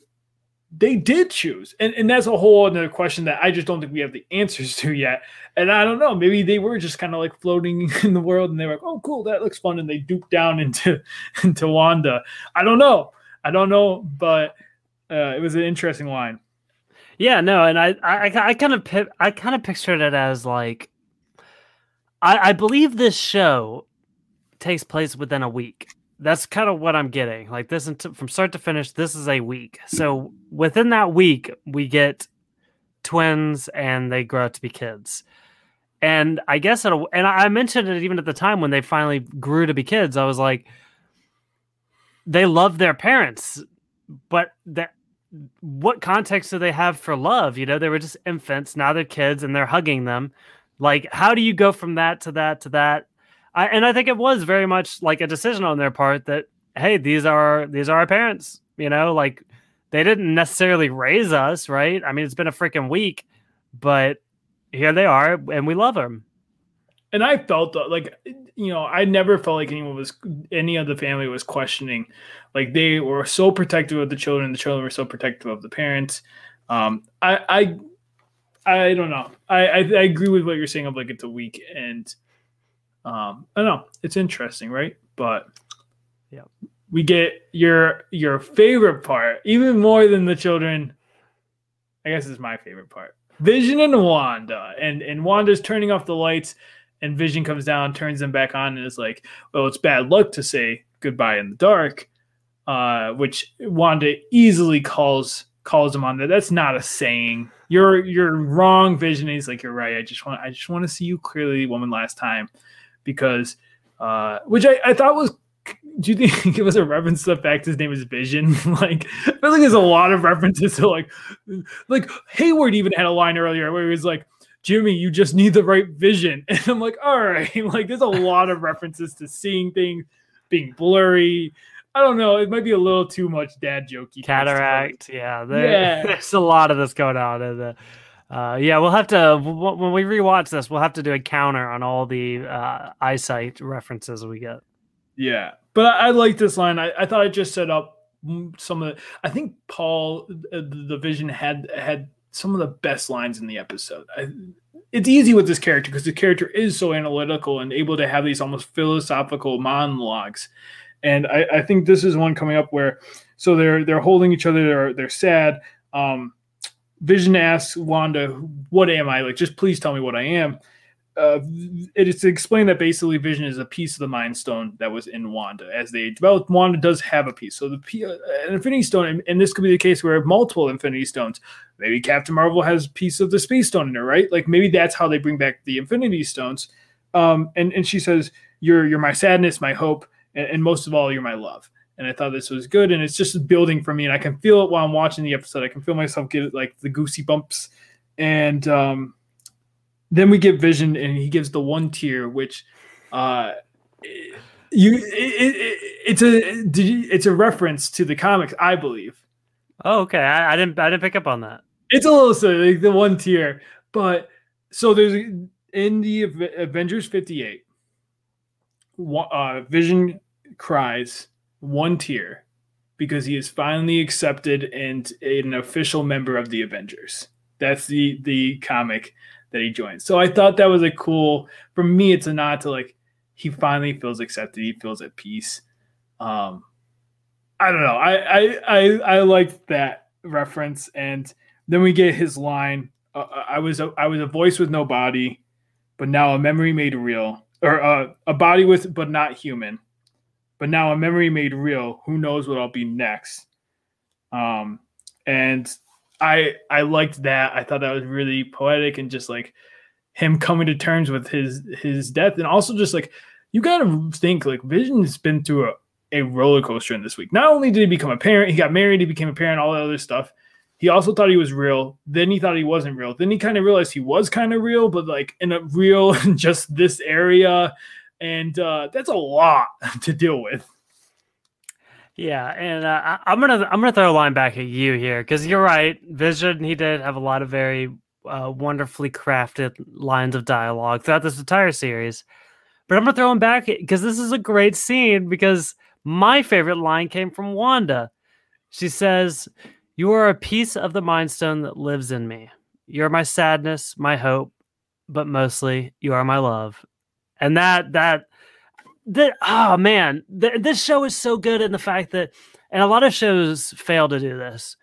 they did choose. And, and that's a whole other question that I just don't think we have the answers to yet. And I don't know, maybe they were just kind of like floating [LAUGHS] in the world and they were like, oh, cool, that looks fun. And they duped down [LAUGHS] into, into Wanda. I don't know. I don't know, but uh, it was an interesting line. Yeah, no, and I, I, I kind of, I kind of pictured it as like, I, I believe this show takes place within a week that's kind of what I'm getting. Like this from start to finish, this is a week. So within that week, we get twins and they grow up to be kids. And I guess it'll, and I mentioned it even at the time when they finally grew to be kids. I was like, they love their parents, but that what context do they have for love? You know, they were just infants, now they're kids and they're hugging them. Like, how do you go from that to that to that? I, and I think it was very much like a decision on their part that hey, these are these are our parents. You know, like they didn't necessarily raise us, right? I mean, it's been a freaking week, but here they are, and we love them. And I felt like you know, I never felt like anyone was any of the family was questioning. Like they were so protective of the children, the children were so protective of the parents. Um, I, I, I don't know. I, I, I agree with what you're saying of like it's a week and um, I don't know. It's interesting, right? But yeah, we get your your favorite part, even more than the children. I guess is my favorite part. Vision and Wanda, and and Wanda's turning off the lights, and Vision comes down, turns them back on, and is like, "Well, it's bad luck to say goodbye in the dark," uh, which Wanda easily calls calls him on that. That's not a saying. you're you're wrong, Vision. He's like, you're right. I just want I just want to see you clearly woman, last time, because uh, which I, I thought was. Do you think [LAUGHS] it was a reference to the fact his name is Vision? [LAUGHS] like, I feel like there's a lot of references to like, like Hayward even had a line earlier where he was like, Jimmy, you just need the right vision. [LAUGHS] And I'm like, all right, like there's a lot of references to seeing things being blurry. I don't know. It might be a little too much dad jokey. Cataract. Yeah, there, yeah. There's a lot of this going on. And uh, uh, yeah, we'll have to when we rewatch this, we'll have to do a counter on all the uh, eyesight references we get. Yeah, but I, I like this line. I, I thought I just set up some of. The, I think Paul, uh, the Vision had had some of the best lines in the episode. I, it's easy with this character because the character is so analytical and able to have these almost philosophical monologues. And I, I think this is one coming up where so they're they're holding each other, they're they're sad. Um, Vision asks Wanda, "What am I like? Just please tell me what I am." Uh, it is to explain that basically Vision is a piece of the Mind Stone that was in Wanda. As they developed, Wanda does have a piece. So the uh, an Infinity Stone, and, and, this could be the case where multiple Infinity Stones. Maybe Captain Marvel has a piece of the Space Stone in her, right? Like maybe that's how they bring back the Infinity Stones. Um, and and she says, "You're you're my sadness, my hope, and, and most of all, you're my love." And I thought this was good, and it's just building for me, and I can feel it while I'm watching the episode. I can feel myself get like the goosey bumps, and um, then we get Vision, and he gives the one tear, which uh, you it, it, it's a it's a reference to the comics, I believe. Oh, okay. I, I didn't I didn't pick up on that. It's a little silly, like the one tear, but so there's in the Avengers 58, uh, Vision cries one tear because he is finally accepted and an official member of the Avengers. That's the the comic that he joined. So I thought that was a cool. For me, it's a nod to like he finally feels accepted. He feels at peace. Um, I don't know. I I I, I liked that reference, and then we get his line. Uh, uh, I was a, I was a voice with no body, but now a memory made real, or uh, a body with but not human, but now a memory made real. Who knows what I'll be next? Um, and I I liked that. I thought that was really poetic and just like him coming to terms with his his death, and also just like you gotta think like Vision's been through a, a roller coaster in this week. Not only did he become a parent, he got married, he became a parent, all that other stuff. He also thought he was real. Then he thought he wasn't real. Then he kind of realized he was kind of real, but like in a real [LAUGHS] just this area. And uh, that's a lot [LAUGHS] to deal with. Yeah, and uh, I, am gonna I'm gonna throw a line back at you here because you're right. Vision he did have a lot of very uh, wonderfully crafted lines of dialogue throughout this entire series, but I'm gonna throw him back because this is a great scene because my favorite line came from Wanda. She says, "You are a piece of the Mind Stone that lives in me. You're my sadness, my hope, but mostly you are my love." And that that the oh man, this show is so good in the fact that, and a lot of shows fail to do this.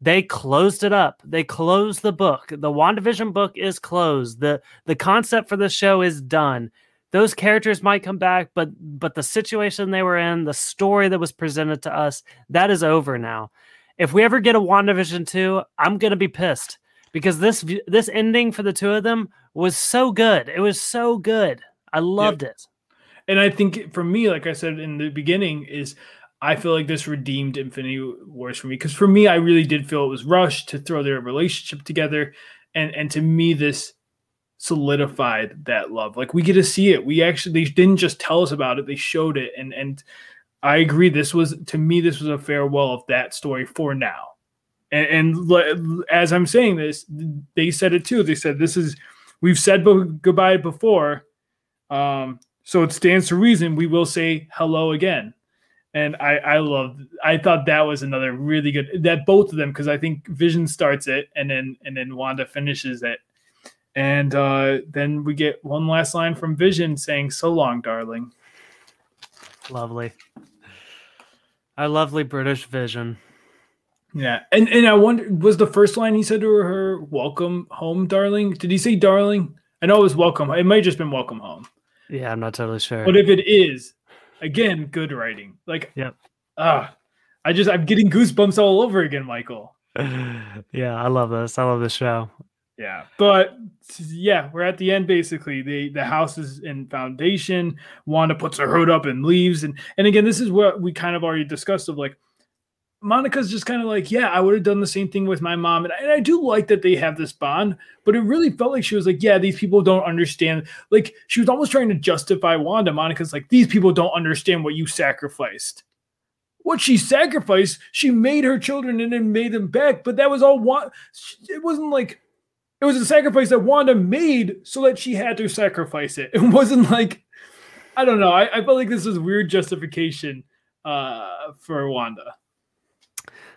They closed it up. They closed the book. The WandaVision book is closed. the The concept for the show is done. Those characters might come back, but but the situation they were in, the story that was presented to us, that is over now. If we ever get a WandaVision two, I'm gonna be pissed because this this ending for the two of them was so good. It was so good. I loved yep. it. And I think for me, like I said in the beginning, is I feel like this redeemed Infinity Wars for me because for me, I really did feel it was rushed to throw their relationship together, and and to me, this solidified that love. Like we get to see it. We actually they didn't just tell us about it; they showed it, and and I agree. This was to me, this was a farewell of that story for now. And, and as I'm saying this, they said it too. They said this is we've said goodbye before. Um, so it stands to reason we will say hello again. And I, I love I thought that was another really good that both of them because I think Vision starts it and then and then Wanda finishes it. And uh, then we get one last line from Vision saying, So long, darling. Lovely. Our lovely British Vision. Yeah. And and I wonder was the first line he said to her, Welcome home, darling? Did he say darling? I know it was welcome. It might have just been welcome home. Yeah, I'm not totally sure. But if it is, again, good writing. Like, yep. Ah, uh, I just I'm getting goosebumps all over again, Michael. [LAUGHS] yeah, I love this. I love this show. Yeah, but yeah, we're at the end basically. The the house is in foundation. Wanda puts her hood up and leaves, and and again, this is what we kind of already discussed of like Monica's just kind of like, yeah, I would have done the same thing with my mom. And I, and I, do like that they have this bond, but it really felt like she was like, yeah, these people don't understand. Like she was almost trying to justify Wanda. Monica's like, these people don't understand what you sacrificed. What she sacrificed, she made her children and then made them back. But that was all one. It wasn't like it was a sacrifice that Wanda made so that she had to sacrifice it. [LAUGHS] It wasn't like, I don't know. I, I felt like this was weird justification uh, for Wanda.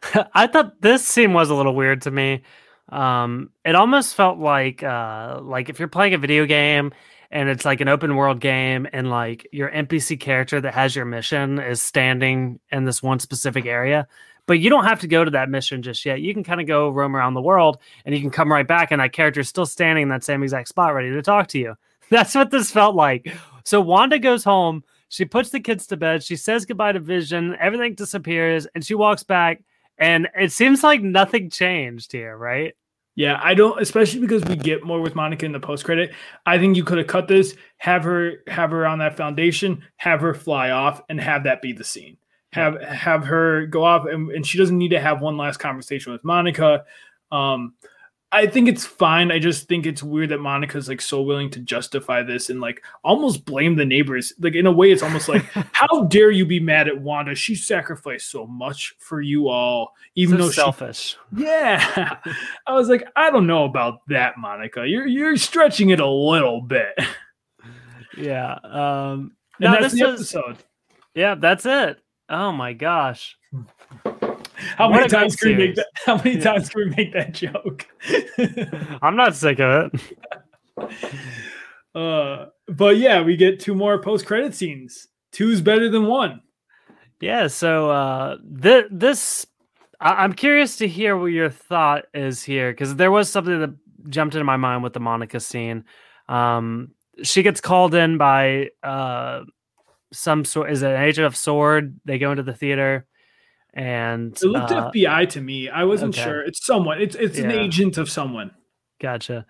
[LAUGHS] I thought this scene was a little weird to me. Um, it almost felt like uh, like if you're playing a video game and it's like an open world game and like your NPC character that has your mission is standing in this one specific area, but you don't have to go to that mission just yet. You can kind of go roam around the world and you can come right back and that character is still standing in that same exact spot ready to talk to you. [LAUGHS] That's what this felt like. So Wanda goes home, she puts the kids to bed, she says goodbye to Vision, everything disappears, and she walks back and it seems like nothing changed here, right? Yeah, I don't, especially because we get more with Monica in the post credit. I think you could have cut this, have her have her on that foundation, have her fly off, and have that be the scene. Have have her go off, and, and she doesn't need to have one last conversation with Monica. Um, I think it's fine. I just think it's weird that Monica's like so willing to justify this and like almost blame the neighbors. Like in a way, it's almost like, [LAUGHS] how dare you be mad at Wanda? She sacrificed so much for you all, even so though selfish. She, yeah, I was like, I don't know about that, Monica. You're you're stretching it a little bit. Yeah. Um. And no, that's the episode. yeah, that's it. Oh my gosh. How many times can we make that? How many yeah. times can we make that joke? [LAUGHS] I'm not sick of it. Uh, but yeah, we get two more post credit scenes. Two's better than one. Yeah. So uh, th- this, I- am curious to hear what your thought is here because there was something that jumped into my mind with the Monica scene. Um, she gets called in by uh, some sort. Is it an agent of Sword? They go into the theater and it looked uh, FBI to me. I wasn't okay. sure. It's someone. It's it's yeah. an agent of someone. Gotcha.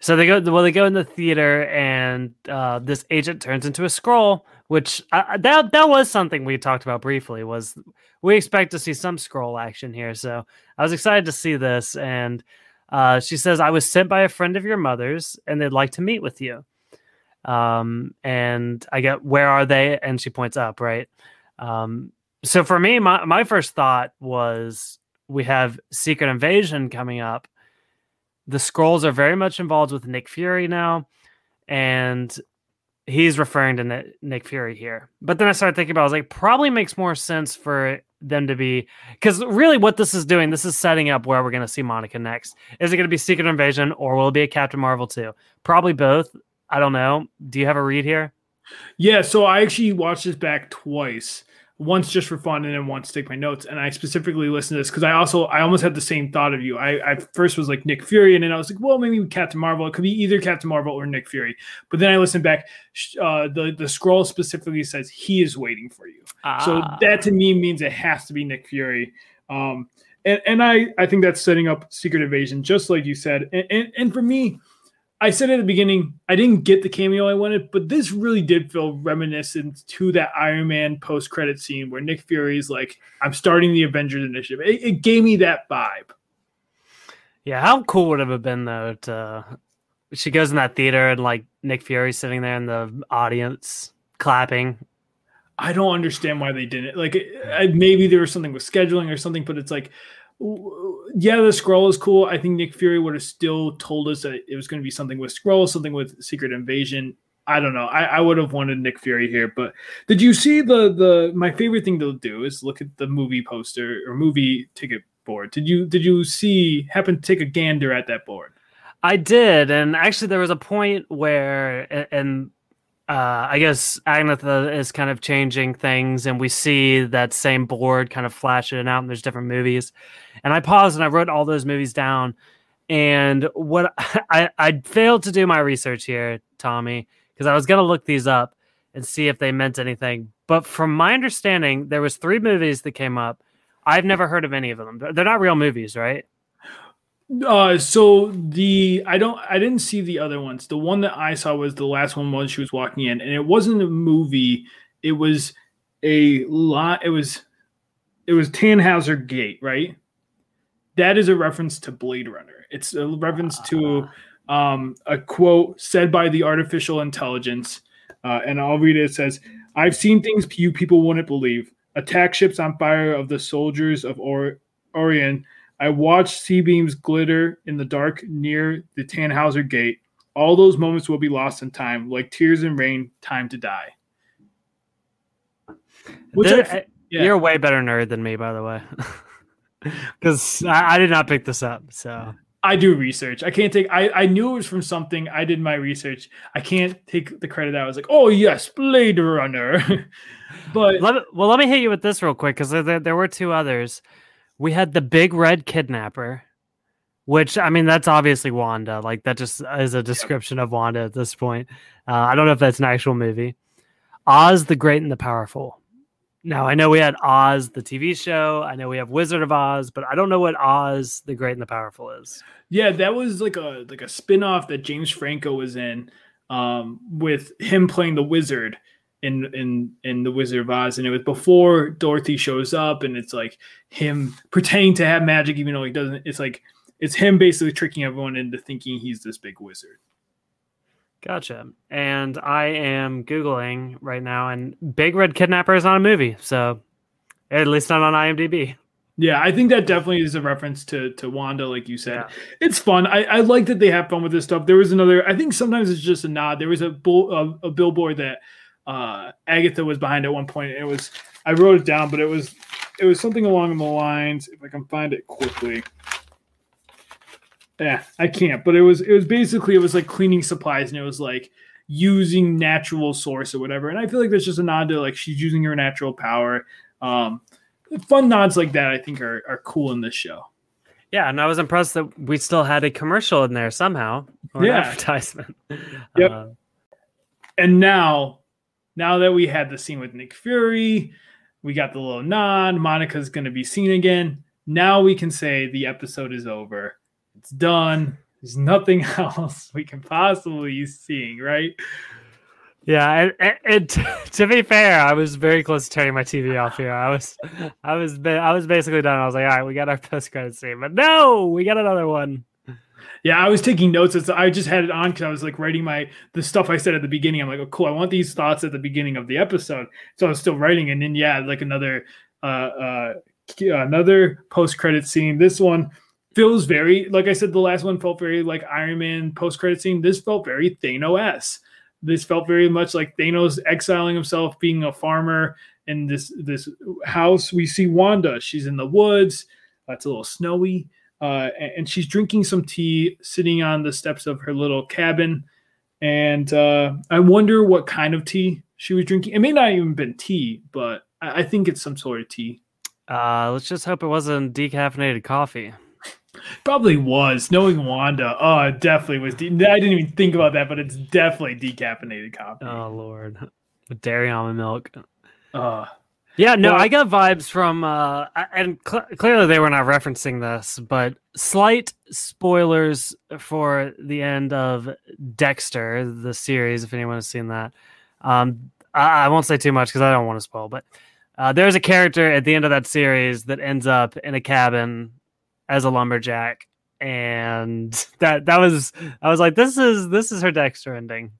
So they go well. They go in the theater, and uh, this agent turns into a Skrull. which uh, that that was something we talked about briefly. Was we expect to see some Skrull action here? So I was excited to see this, and uh, she says, "I was sent by a friend of your mother's, and they'd like to meet with you." Um, and I get, "Where are they?" And she points up, right? Um, so for me, my, my first thought was we have Secret Invasion coming up. The Skrulls are very much involved with Nick Fury now, and he's referring to Nick Fury here. But then I started thinking about, I was like, probably makes more sense for them to be because really what this is doing, this is setting up where we're going to see Monica next. Is it going to be Secret Invasion or will it be a Captain Marvel too? Probably both. I don't know. Do you have a read here? Yeah, so I actually watched this back twice once just for fun and then once to take my notes. And I specifically listened to this because I also I almost had the same thought of you. I, I first was like Nick Fury, and then I was like, well, maybe Captain Marvel. It could be either Captain Marvel or Nick Fury. But then I listened back. Uh, the the Skrull specifically says he is waiting for you. Ah. So that to me means it has to be Nick Fury. Um, and, and I, I think that's setting up Secret Invasion, just like you said. And, and, and for me, I said at the beginning, I didn't get the cameo I wanted, but this really did feel reminiscent to that Iron Man post credit scene where Nick Fury's like, I'm starting the Avengers Initiative. It, it, gave me that vibe. Yeah, how cool would it have been though to uh, she goes in that theater and like Nick Fury sitting there in the audience clapping. I don't understand why they didn't. Like maybe there was something with scheduling or something, but it's like yeah, the Skrull is cool. I think Nick Fury would have still told us that it was going to be something with Skrull, something with Secret Invasion. I don't know. I, I would have wanted Nick Fury here, but did you see the the? My favorite thing to do is look at the movie poster or movie ticket board. Did you did you see happen to take a gander at that board? I did, and actually there was a point where, and uh, I guess Agatha is kind of changing things, and we see that same board kind of flashing out, and there's different movies. And I paused and I wrote all those movies down. And what [LAUGHS] I, I failed to do my research here, Tommy, because I was gonna look these up and see if they meant anything. But from my understanding, there was three movies that came up. I've never heard of any of them. They're not real movies, right? Uh, so the I don't I didn't see the other ones. The one that I saw was the last one when she was walking in, and it wasn't a movie. It was a lot. It was it was Tannhauser Gate, right? That is a reference to Blade Runner. It's a reference to um, a quote said by the artificial intelligence, uh, and I'll read it. It says, "I've seen things you people wouldn't believe. Attack ships on fire of the soldiers of or- Orion." I watched C-beams glitter in the dark near the Tannhauser Gate. All those moments will be lost in time, like tears in rain, time to die. I, uh, yeah. You're a way better nerd than me, by the way, [LAUGHS] because I, I, did not pick this up. So I do research. I can't take. I I knew it was from something. I did my research. I can't take the credit. I was like, oh yes, Blade Runner. [LAUGHS] but let me, well, let me hit you with this real quick because there, there were two others we had the big red kidnapper, which I mean that's obviously Wanda. Like that just is a description of Wanda at this point. Uh, I don't know if that's an actual movie. Oz the Great and the Powerful. Now I know we had Oz the TV show. I know we have Wizard of Oz, but I don't know what Oz the Great and the Powerful is. Yeah, that was like a like a spin-off that James Franco was in um, with him playing the wizard in in in the Wizard of Oz, and it was before Dorothy shows up, and it's like him pretending to have magic even though he doesn't. It's like it's him basically tricking everyone into thinking he's this big wizard. Gotcha. And I am googling right now, and Big Red Kidnapper is not a movie, so at least not on IMDb. Yeah, I think that definitely is a reference to to Wanda, like you said. Yeah. It's fun. I, I like that they have fun with this stuff. There was another. I think sometimes it's just a nod. There was a bull, a, a billboard that uh, Agatha was behind at one point. It was I wrote it down, but it was it was something along the lines. If I can find it quickly. Yeah, I can't. But it was it was basically it was like cleaning supplies, and it was like using natural source or whatever. And I feel like there's just a nod to like she's using her natural power. Um, fun nods like that I think are are cool in this show. Yeah, and I was impressed that we still had a commercial in there somehow or yeah. an [LAUGHS] advertisement. Yep. Uh, and now now that we had the scene with Nick Fury, we got the little nod. Monica's going to be seen again. Now we can say the episode is over. It's done. There's nothing [LAUGHS] else we can possibly be seeing, right? Yeah, and, and, [LAUGHS] to be fair, I was very close to turning my TV off here. I was, I was, I was basically done. I was like, all right, we got our [LAUGHS] post credit scene, but no, we got another one. Yeah, I was taking notes. It's, I just had it on because I was like writing my the stuff I said at the beginning. I'm like, oh, cool. I want these thoughts at the beginning of the episode. So I was still writing, and then yeah, like another uh, uh another post credit scene. This one feels very like I said. The last one felt very like Iron Man post credit scene. This felt very Thanos. This felt very much like Thanos exiling himself, being a farmer in this this house. We see Wanda. She's in the woods. It's a little snowy uh, and she's drinking some tea, sitting on the steps of her little cabin. And uh, I wonder what kind of tea she was drinking. It may not even been tea, but I, I think it's some sort of tea. Uh, let's just hope it wasn't decaffeinated coffee. Probably was. Knowing Wanda, oh, it definitely was. De- I didn't even think about that, but it's definitely decaffeinated coffee. Oh Lord, with dairy almond milk. Uh, yeah, no, I got vibes from, uh, and cl- clearly they were not referencing this, but slight spoilers for the end of Dexter, the series, if anyone has seen that. Um, I, I won't say too much because I don't want to spoil, but uh, there's a character at the end of that series that ends up in a cabin as a lumberjack, and [LAUGHS] that that was I was like, this is this is her Dexter ending.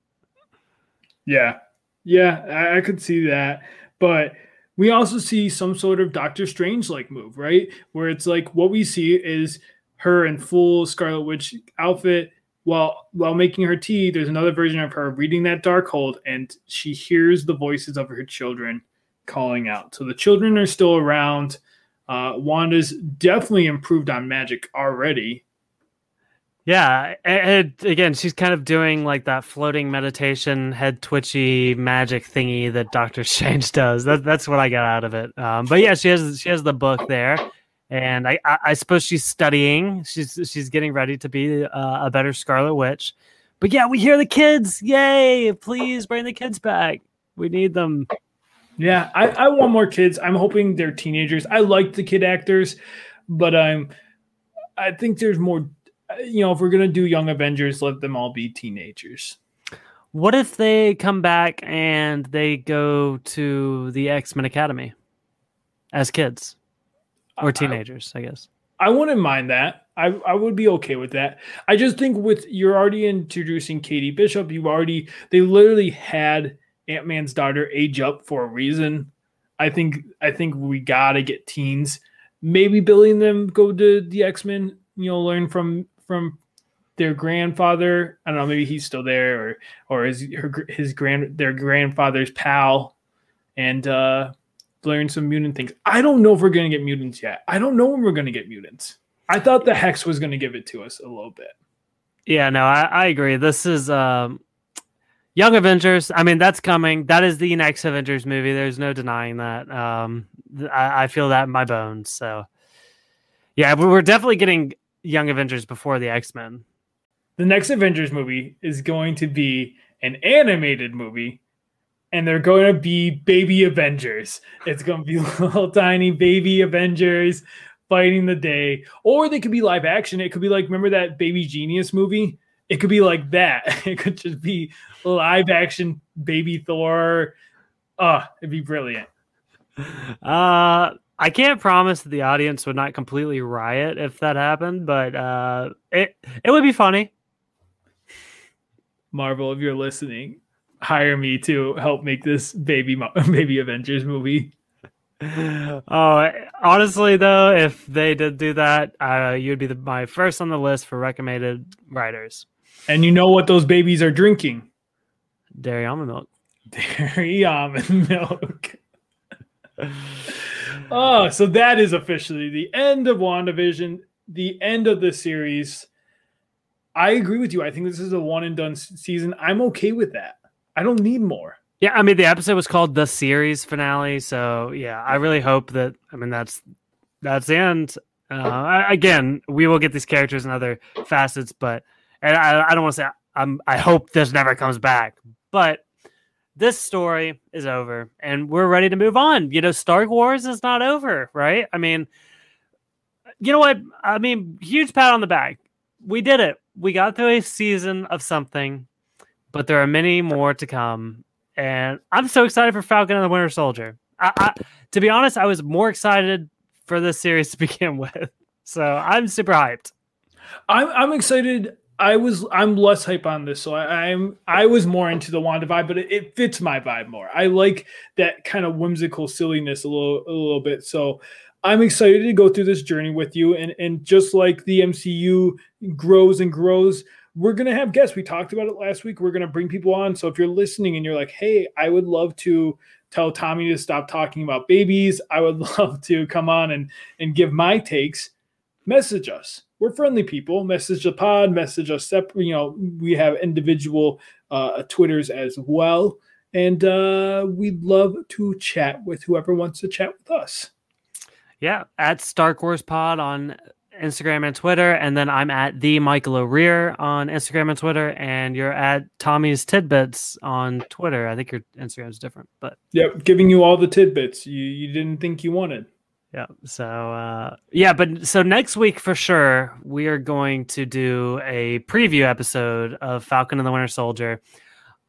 Yeah, yeah, I, I could see that, but we also see some sort of Doctor Strange like move, right? Where it's like what we see is her in full Scarlet Witch outfit while while making her tea. There's another version of her reading that Darkhold, and she hears the voices of her children calling out. So the children are still around. Uh, Wanda's definitely improved on magic already. Yeah, and again, she's kind of doing like that floating meditation, head twitchy magic thingy that Doctor [LAUGHS] Strange does. That, that's what I got out of it. Um, but yeah, she has she has the book there, and I, I, I suppose she's studying. She's she's getting ready to be uh, a better Scarlet Witch. But yeah, we hear the kids. Yay! Please bring the kids back. We need them. Yeah, I, I want more kids. I'm hoping they're teenagers. I like the kid actors, but I'm I think there's more you know, if we're gonna do Young Avengers, let them all be teenagers. What if they come back and they go to the X Men Academy as kids or teenagers? I, I guess I wouldn't mind that. I, I would be okay with that. I just think with you're already introducing Katie Bishop, you already they literally had Ant Man's daughter age up for a reason. I think I think we gotta get teens. Maybe billing them go to the X Men. You know, learn from from their grandfather. I don't know. Maybe he's still there, or or his her, his grand their grandfather's pal, and uh, learn some mutant things. I don't know if we're gonna get mutants yet. I don't know when we're gonna get mutants. I thought the hex was gonna give it to us a little bit. Yeah, no, I, I agree. This is um, Young Avengers. I mean, that's coming. That is the next Avengers movie. There's no denying that. Um, I, I feel that in my bones. So, yeah, we're definitely getting Young Avengers before the X Men. The next Avengers movie is going to be an animated movie, and they're going to be baby Avengers. It's going to be [LAUGHS] little tiny baby Avengers fighting the day, or they could be live action. It could be like remember that Baby Genius movie it could be like that. [LAUGHS] It could just be live action baby Thor. Oh, it'd be brilliant. Uh I can't promise that the audience would not completely riot if that happened, but uh it it would be funny. Marvel, if you're listening, hire me to help make this baby [LAUGHS] baby Avengers movie. [LAUGHS] Oh, honestly though, if they did do that, uh, you'd be the, my first on the list for recommended writers. And you know what those babies are drinking? Dairy almond milk. [LAUGHS] Dairy almond milk. Oh, so that is officially the end of WandaVision, the end of the series. I agree with you. I think this is a one and done season. I'm okay with that. I don't need more. Yeah, I mean the episode was called the series finale, so yeah, I really hope that I mean that's that's the end. Uh, again, we will get these characters in other facets, but and I, I don't want to say I'm, I hope this never comes back, but this story is over and we're ready to move on. You know, Stark Wars is not over, right? I mean, you know what? I mean, huge pat on the back. We did it. We got through a season of something, but there are many more to come. And I'm so excited for Falcon and the Winter Soldier. I, I, to be honest, I was more excited for this series to [LAUGHS] begin with. So I'm super hyped. I'm, I'm excited I was I'm less hype on this, so I, am I was more into the Wanda vibe, but it, it, fits my vibe more. I like that kind of whimsical silliness a little a little bit. So I'm excited to go through this journey with you, and and just like the MCU grows and grows, we're gonna have guests. We talked about it last week. We're gonna bring people on. So if you're listening and you're like, hey, I would love to tell Tommy to stop talking about babies. I would [LAUGHS] love to come on and and give my takes. Message us we're friendly people. Message the pod, message us separate. You know, we have individual uh, Twitters as well, and uh, we'd love to chat with whoever wants to chat with us. Yeah, at Stark Wars Pod on Instagram and Twitter, and then I'm at the Michael O'Rear on Instagram and Twitter, and you're at Tommy's Tidbits on Twitter. I think your Instagram is different, but yep, giving you all the tidbits you you didn't think you wanted. Yeah. So uh yeah, but so next week for sure we are going to do a preview episode of Falcon and the Winter Soldier.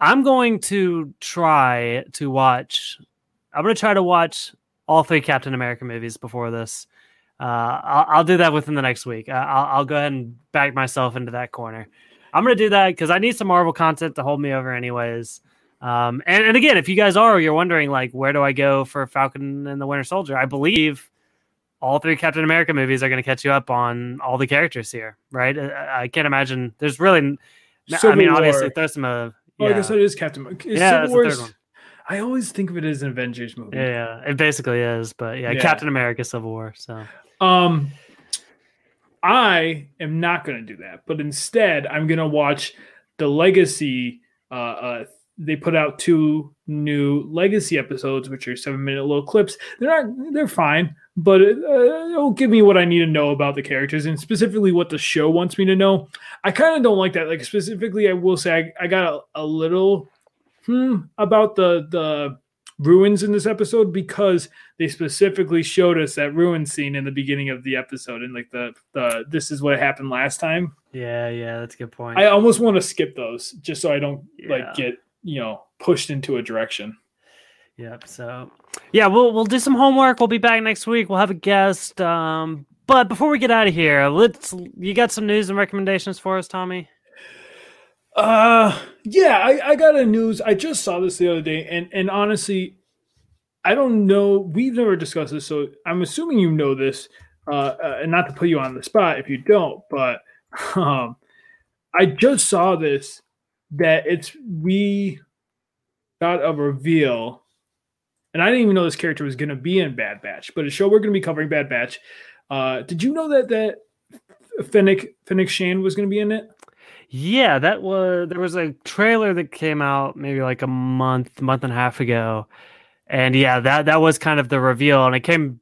I'm going to try to watch I'm going to try to watch all three Captain America movies before this. Uh I'll, I'll do that within the next week. I'll, I'll go ahead and back myself into that corner. I'm going to do that because I need some Marvel content to hold me over, anyways. Um, and, and again, if you guys are, you're wondering like, where do I go for Falcon and the Winter Soldier? I believe all three Captain America movies are going to catch you up on all the characters here, right? I, I can't imagine. There's really, Civil I mean, War. obviously, there's some. Uh, yeah. Oh, I guess it is Captain. America. yeah, Civil that's the third one. I always think of it as an Avengers movie. Yeah, yeah, it basically is, but yeah, yeah, Captain America: Civil War. So, um, I am not going to do that, but instead, I'm going to watch the Legacy uh, uh, they put out two new legacy episodes which are seven minute little clips they're not they're fine but it, uh, it'll give me what i need to know about the characters and specifically what the show wants me to know i kind of don't like that like specifically i will say i, I got a, a little hmm about the the runes in this episode because they specifically showed us that rune scene in the beginning of the episode and like the the this is what happened last time. Yeah, yeah, that's a good point. I almost want to skip those just so I don't Yeah. like get you know pushed into a direction. Yep. So, yeah, we'll we'll do some homework. We'll be back next week. We'll have a guest. Um, but before we get out of here, let's. You got some news and recommendations for us, Tommy? Uh yeah, I, I got a news. I just saw this the other day, and and honestly, I don't know. We've never discussed this, so I'm assuming you know this. Uh, uh and not to put you on the spot if you don't, but [LAUGHS] um, I just saw this that it's we got a reveal, and I didn't even know this character was going to be in Bad Batch, but a show we're going to be covering Bad Batch. Uh, did you know that that Fennec Fennec Shand was going to be in it? Yeah, that was there was a trailer that came out maybe like a month, month and a half ago, and yeah, that that was kind of the reveal, and it came.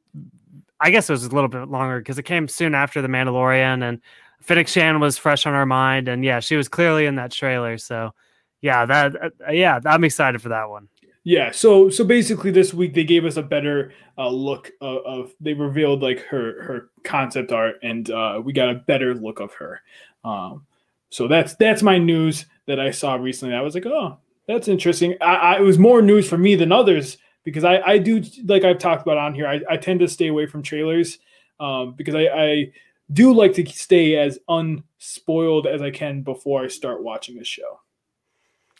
I guess it was a little bit longer because it came soon after the Mandalorian, and Fennec Shand was fresh on our mind, and yeah, she was clearly in that trailer. So, yeah, that uh, yeah, I'm excited for that one. Yeah, so so basically this week they gave us a better uh, look of, of they revealed like her her concept art and uh, we got a better look of her. Um, so that's that's my news that I saw recently. I was like, oh, that's interesting. I, I, it was more news for me than others because I I do like I've talked about on here. I, I tend to stay away from trailers um, because I, I do like to stay as unspoiled as I can before I start watching a show.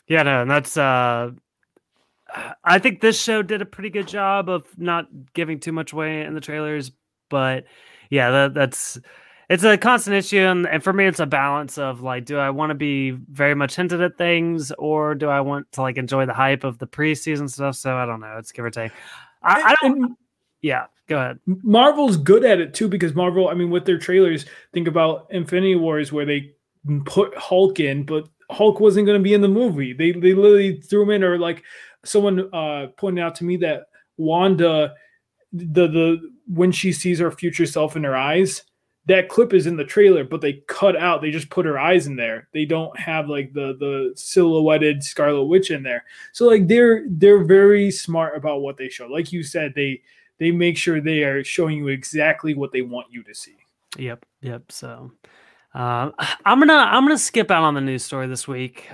Yeah, no, and that's uh I think this show did a pretty good job of not giving too much away in the trailers, but yeah, that, that's it's a constant issue and, and for me it's a balance of like do I want to be very much hinted at things or do I want to like enjoy the hype of the preseason stuff? So I don't know, it's give or take. I, I don't And- yeah, go ahead. Marvel's good at it too because Marvel, I mean, with their trailers, think about Infinity Wars where they put Hulk in, but Hulk wasn't going to be in the movie. They they literally threw him in, or like someone uh, pointed out to me that Wanda, the the when she sees her future self in her eyes, that clip is in the trailer, but they cut out. They just put her eyes in there. They don't have like the the silhouetted Scarlet Witch in there. So like they're they're very smart about what they show. Like you said, they they make sure they are showing you exactly what they want you to see. Yep, yep. So uh, I'm gonna I'm gonna skip out on the news story this week.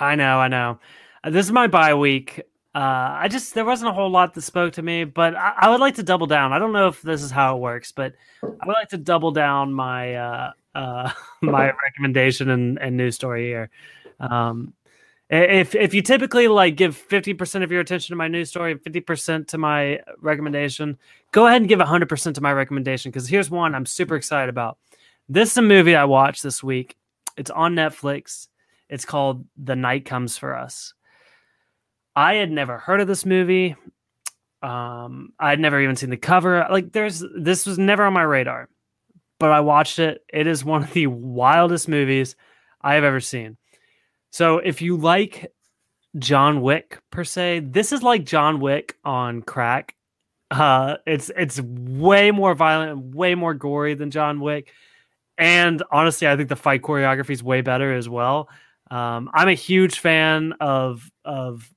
I know, I know. Uh, This is my bye week. Uh, I just there wasn't a whole lot that spoke to me, but I, I would like to double down. I don't know if this is how it works, but I would like to double down my uh, uh, [LAUGHS] my [LAUGHS] recommendation and, and news story here. Um, if if you typically like give fifty percent of your attention to my news story and fifty percent to my recommendation, go ahead and give hundred percent to my recommendation because here's one I'm super excited about. This is a movie I watched this week. It's on Netflix. It's called The Night Comes for Us. I had never heard of this movie. Um, I'd never even seen the cover. Like, there's this was never on my radar, but I watched it. It is one of the wildest movies I have ever seen. So, if you like John Wick per se, this is like John Wick on crack. Uh, it's it's way more violent, way more gory than John Wick, and honestly, I think the fight choreography is way better as well. Um, I'm a huge fan of of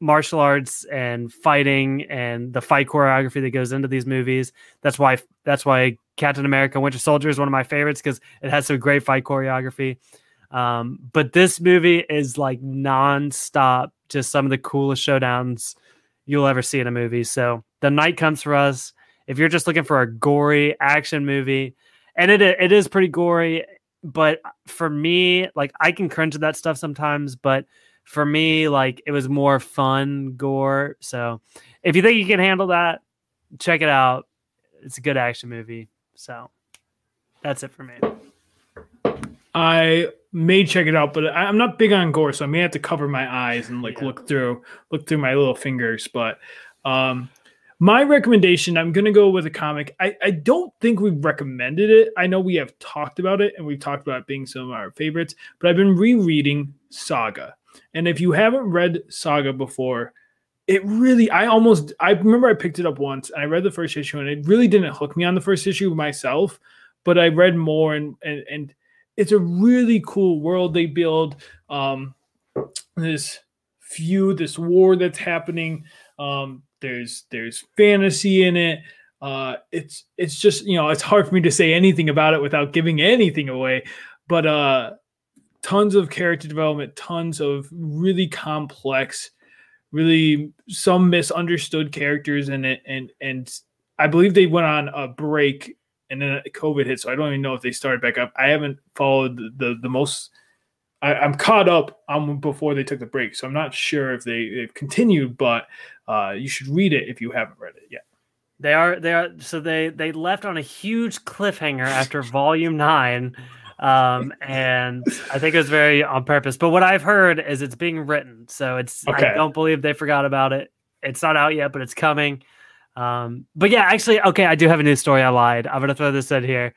martial arts and fighting and the fight choreography that goes into these movies. That's why that's why Captain America: Winter Soldier is one of my favorites because it has some great fight choreography. Um, but this movie is like nonstop, just some of the coolest showdowns you'll ever see in a movie. So the night comes for us. If you're just looking for a gory action movie, and it it is pretty gory, but for me, like I can cringe at that stuff sometimes, but for me, like it was more fun gore. So if you think you can handle that, check it out. It's a good action movie. So that's it for me. I may check it out, but I'm not big on gore, so I may have to cover my eyes and like Yeah. look through look through my little fingers. But um, my recommendation, I'm gonna go with a comic. I, I don't think we've recommended it. I know we have talked about it and we've talked about it being some of our favorites, but I've been rereading Saga. And if you haven't read Saga before, it really I almost I remember I picked it up once and I read the first issue and it really didn't hook me on the first issue myself, but I read more and and and it's a really cool world they build. Um, this feud, this war that's happening. Um, there's there's fantasy in it. Uh, it's it's just you know it's hard for me to say anything about it without giving anything away. But uh, tons of character development, tons of really complex, really some misunderstood characters in it, and and I believe they went on a break and then COVID hit, so I don't even know if they started back up. I haven't followed the the, the most. I, am caught up on before they took the break, so I'm not sure if they they've continued, but uh, you should read it if you haven't read it yet. They are they are so they they left on a huge cliffhanger after volume nine. Um, and I think it was very on purpose. But what I've heard is it's being written, so it's okay. I don't believe they forgot about it. It's not out yet, but it's coming. Um, but yeah, actually, okay, I do have a new story. I lied. I'm gonna throw this in here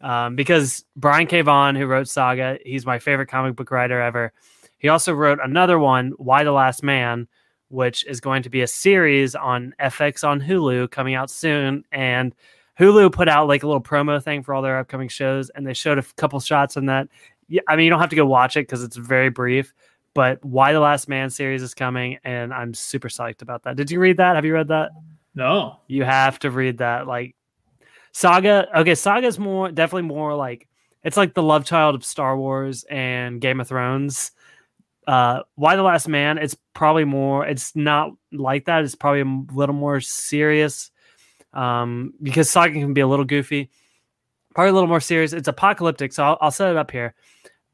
um, because Brian K. Vaughan, who wrote Saga, he's my favorite comic book writer ever. He also wrote another one, Y the Last Man, which is going to be a series on FX on Hulu coming out soon. And Hulu put out like a little promo thing for all their upcoming shows, and they showed a couple shots on that. Yeah, I mean, you don't have to go watch it because it's very brief. But Y the Last Man series is coming, and I'm super psyched about that. Did you read that? Have you read that? No. You have to read that. Like Saga. Okay, Saga's more definitely more like it's like the love child of Star Wars and Game of Thrones. Uh, Y the Last Man? It's probably more. It's not like that. It's probably a little more serious. Um, because Saga can be a little goofy, probably a little more serious. It's apocalyptic, so I'll, I'll set it up here.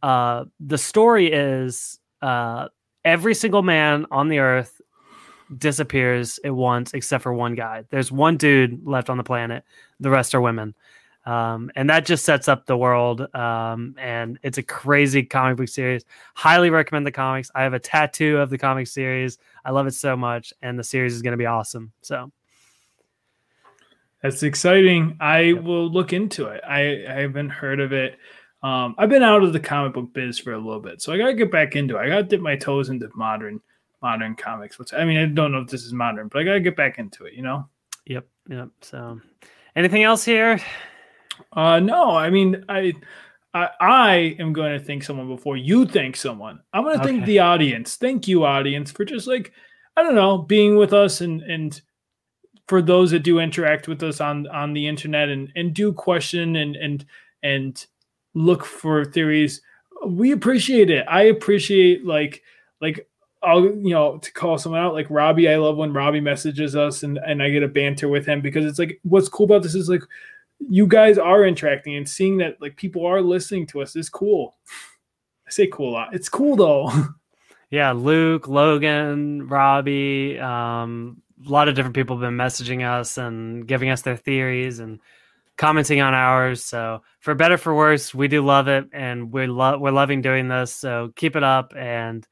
Uh, the story is uh, every single man on the earth disappears at once except for one guy. There's one dude left on the planet. The rest are women. Um, and that just sets up the world. Um, and it's a crazy comic book series. Highly recommend the comics. I have a tattoo of the comic series. I love it so much, and the series is going to be awesome. So that's exciting. I yep. will look into it. I, I haven't heard of it. Um, I've been out of the comic book biz for a little bit, so I gotta get back into it. I gotta dip my toes into modern modern comics. Which I mean, I don't know if this is modern, but I gotta get back into it. You know. Yep. Yep. So, anything else here? Uh, no. I mean, I. I, I am going to thank someone before you thank someone. I'm going to okay. thank the audience. Thank you, audience, for just like I don't know, being with us and and for those that do interact with us on on the internet and and do question and and and look for theories. We appreciate it. I appreciate like like I'll you know to call someone out like Robbie. I love when Robbie messages us and and I get a banter with him because it's like what's cool about this is like you guys are interacting and seeing that like people are listening to us is cool. I say cool a lot. It's cool though. [LAUGHS] Yeah, Luke, Logan, Robbie, um, a lot of different people have been messaging us and giving us their theories and commenting on ours. So for better for worse, we do love it and we love we're loving doing this. So keep it up and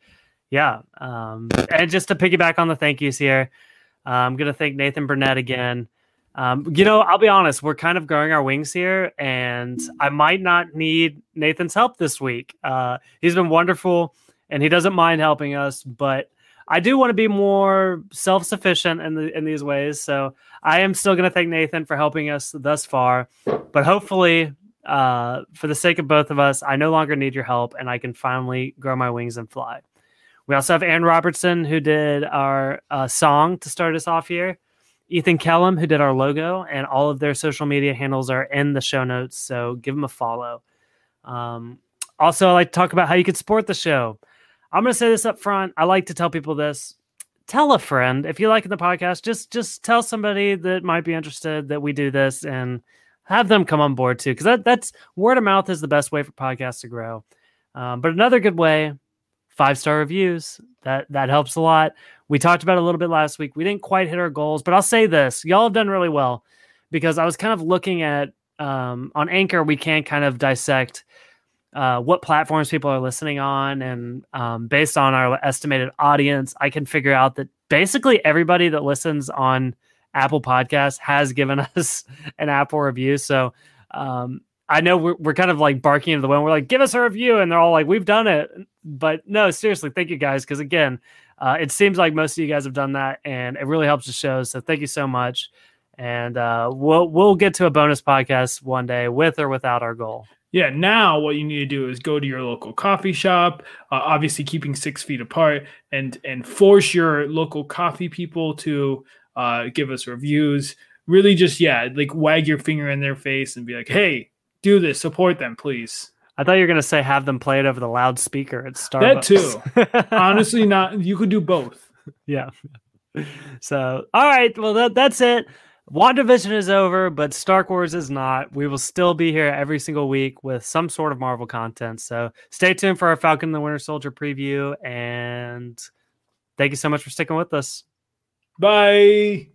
yeah. Um, and just to piggyback on the thank yous here, uh, I'm to thank Nathan Burnett again. Um, you know, I'll be honest, we're kind of growing our wings here, and I might not need Nathan's help this week. Uh, he's been wonderful, and he doesn't mind helping us, but I do want to be more self sufficient in the, in these ways. So I am still going to thank Nathan for helping us thus far, but hopefully, uh, for the sake of both of us, I no longer need your help, and I can finally grow my wings and fly. We also have Aaron Robertson, who did our uh, song to start us off here. Ethan Kellum, who did our logo, and all of their social media handles are in the show notes. So give them a follow. Um, also, I like to talk about how you can support the show. I'm going to say this up front. I like to tell people this. Tell a friend if you like the podcast. Just just tell somebody that might be interested that we do this and have them come on board too. Because that, that's word of mouth is the best way for podcasts to grow. Um, but another good way five star reviews. That that helps a lot. We talked about a little bit last week. We didn't quite hit our goals, but I'll say this: y'all have done really well because I was kind of looking at um, on Anchor. We can kind of dissect uh, what platforms people are listening on, and um, based on our estimated audience, I can figure out that basically everybody that listens on Apple Podcasts has given [LAUGHS] us an Apple review. So um, I know we're, we're kind of like barking into the wind. We're like, give us a review. And they're all like, we've done it. But no, seriously, thank you guys. Because again, uh, it seems like most of you guys have done that and it really helps the show. So thank you so much. And uh, we'll we'll get to a bonus podcast one day with or without our goal. Yeah, now what you need to do is go to your local coffee shop, uh, obviously keeping six feet apart, and and force your local coffee people to uh, give us reviews. Really, just yeah, like wag your finger in their face and be like, "Hey, do this, support them, please." I thought you were gonna say have them play it over the loudspeaker at Starbucks. That too. [LAUGHS] Honestly, not. You could do both. Yeah. So, all right. Well, that that's it. WandaVision is over, but Stark Wars is not. We will still be here every single week with some sort of Marvel content. So stay tuned for our Falcon and the Winter Soldier preview. And thank you so much for sticking with us. Bye.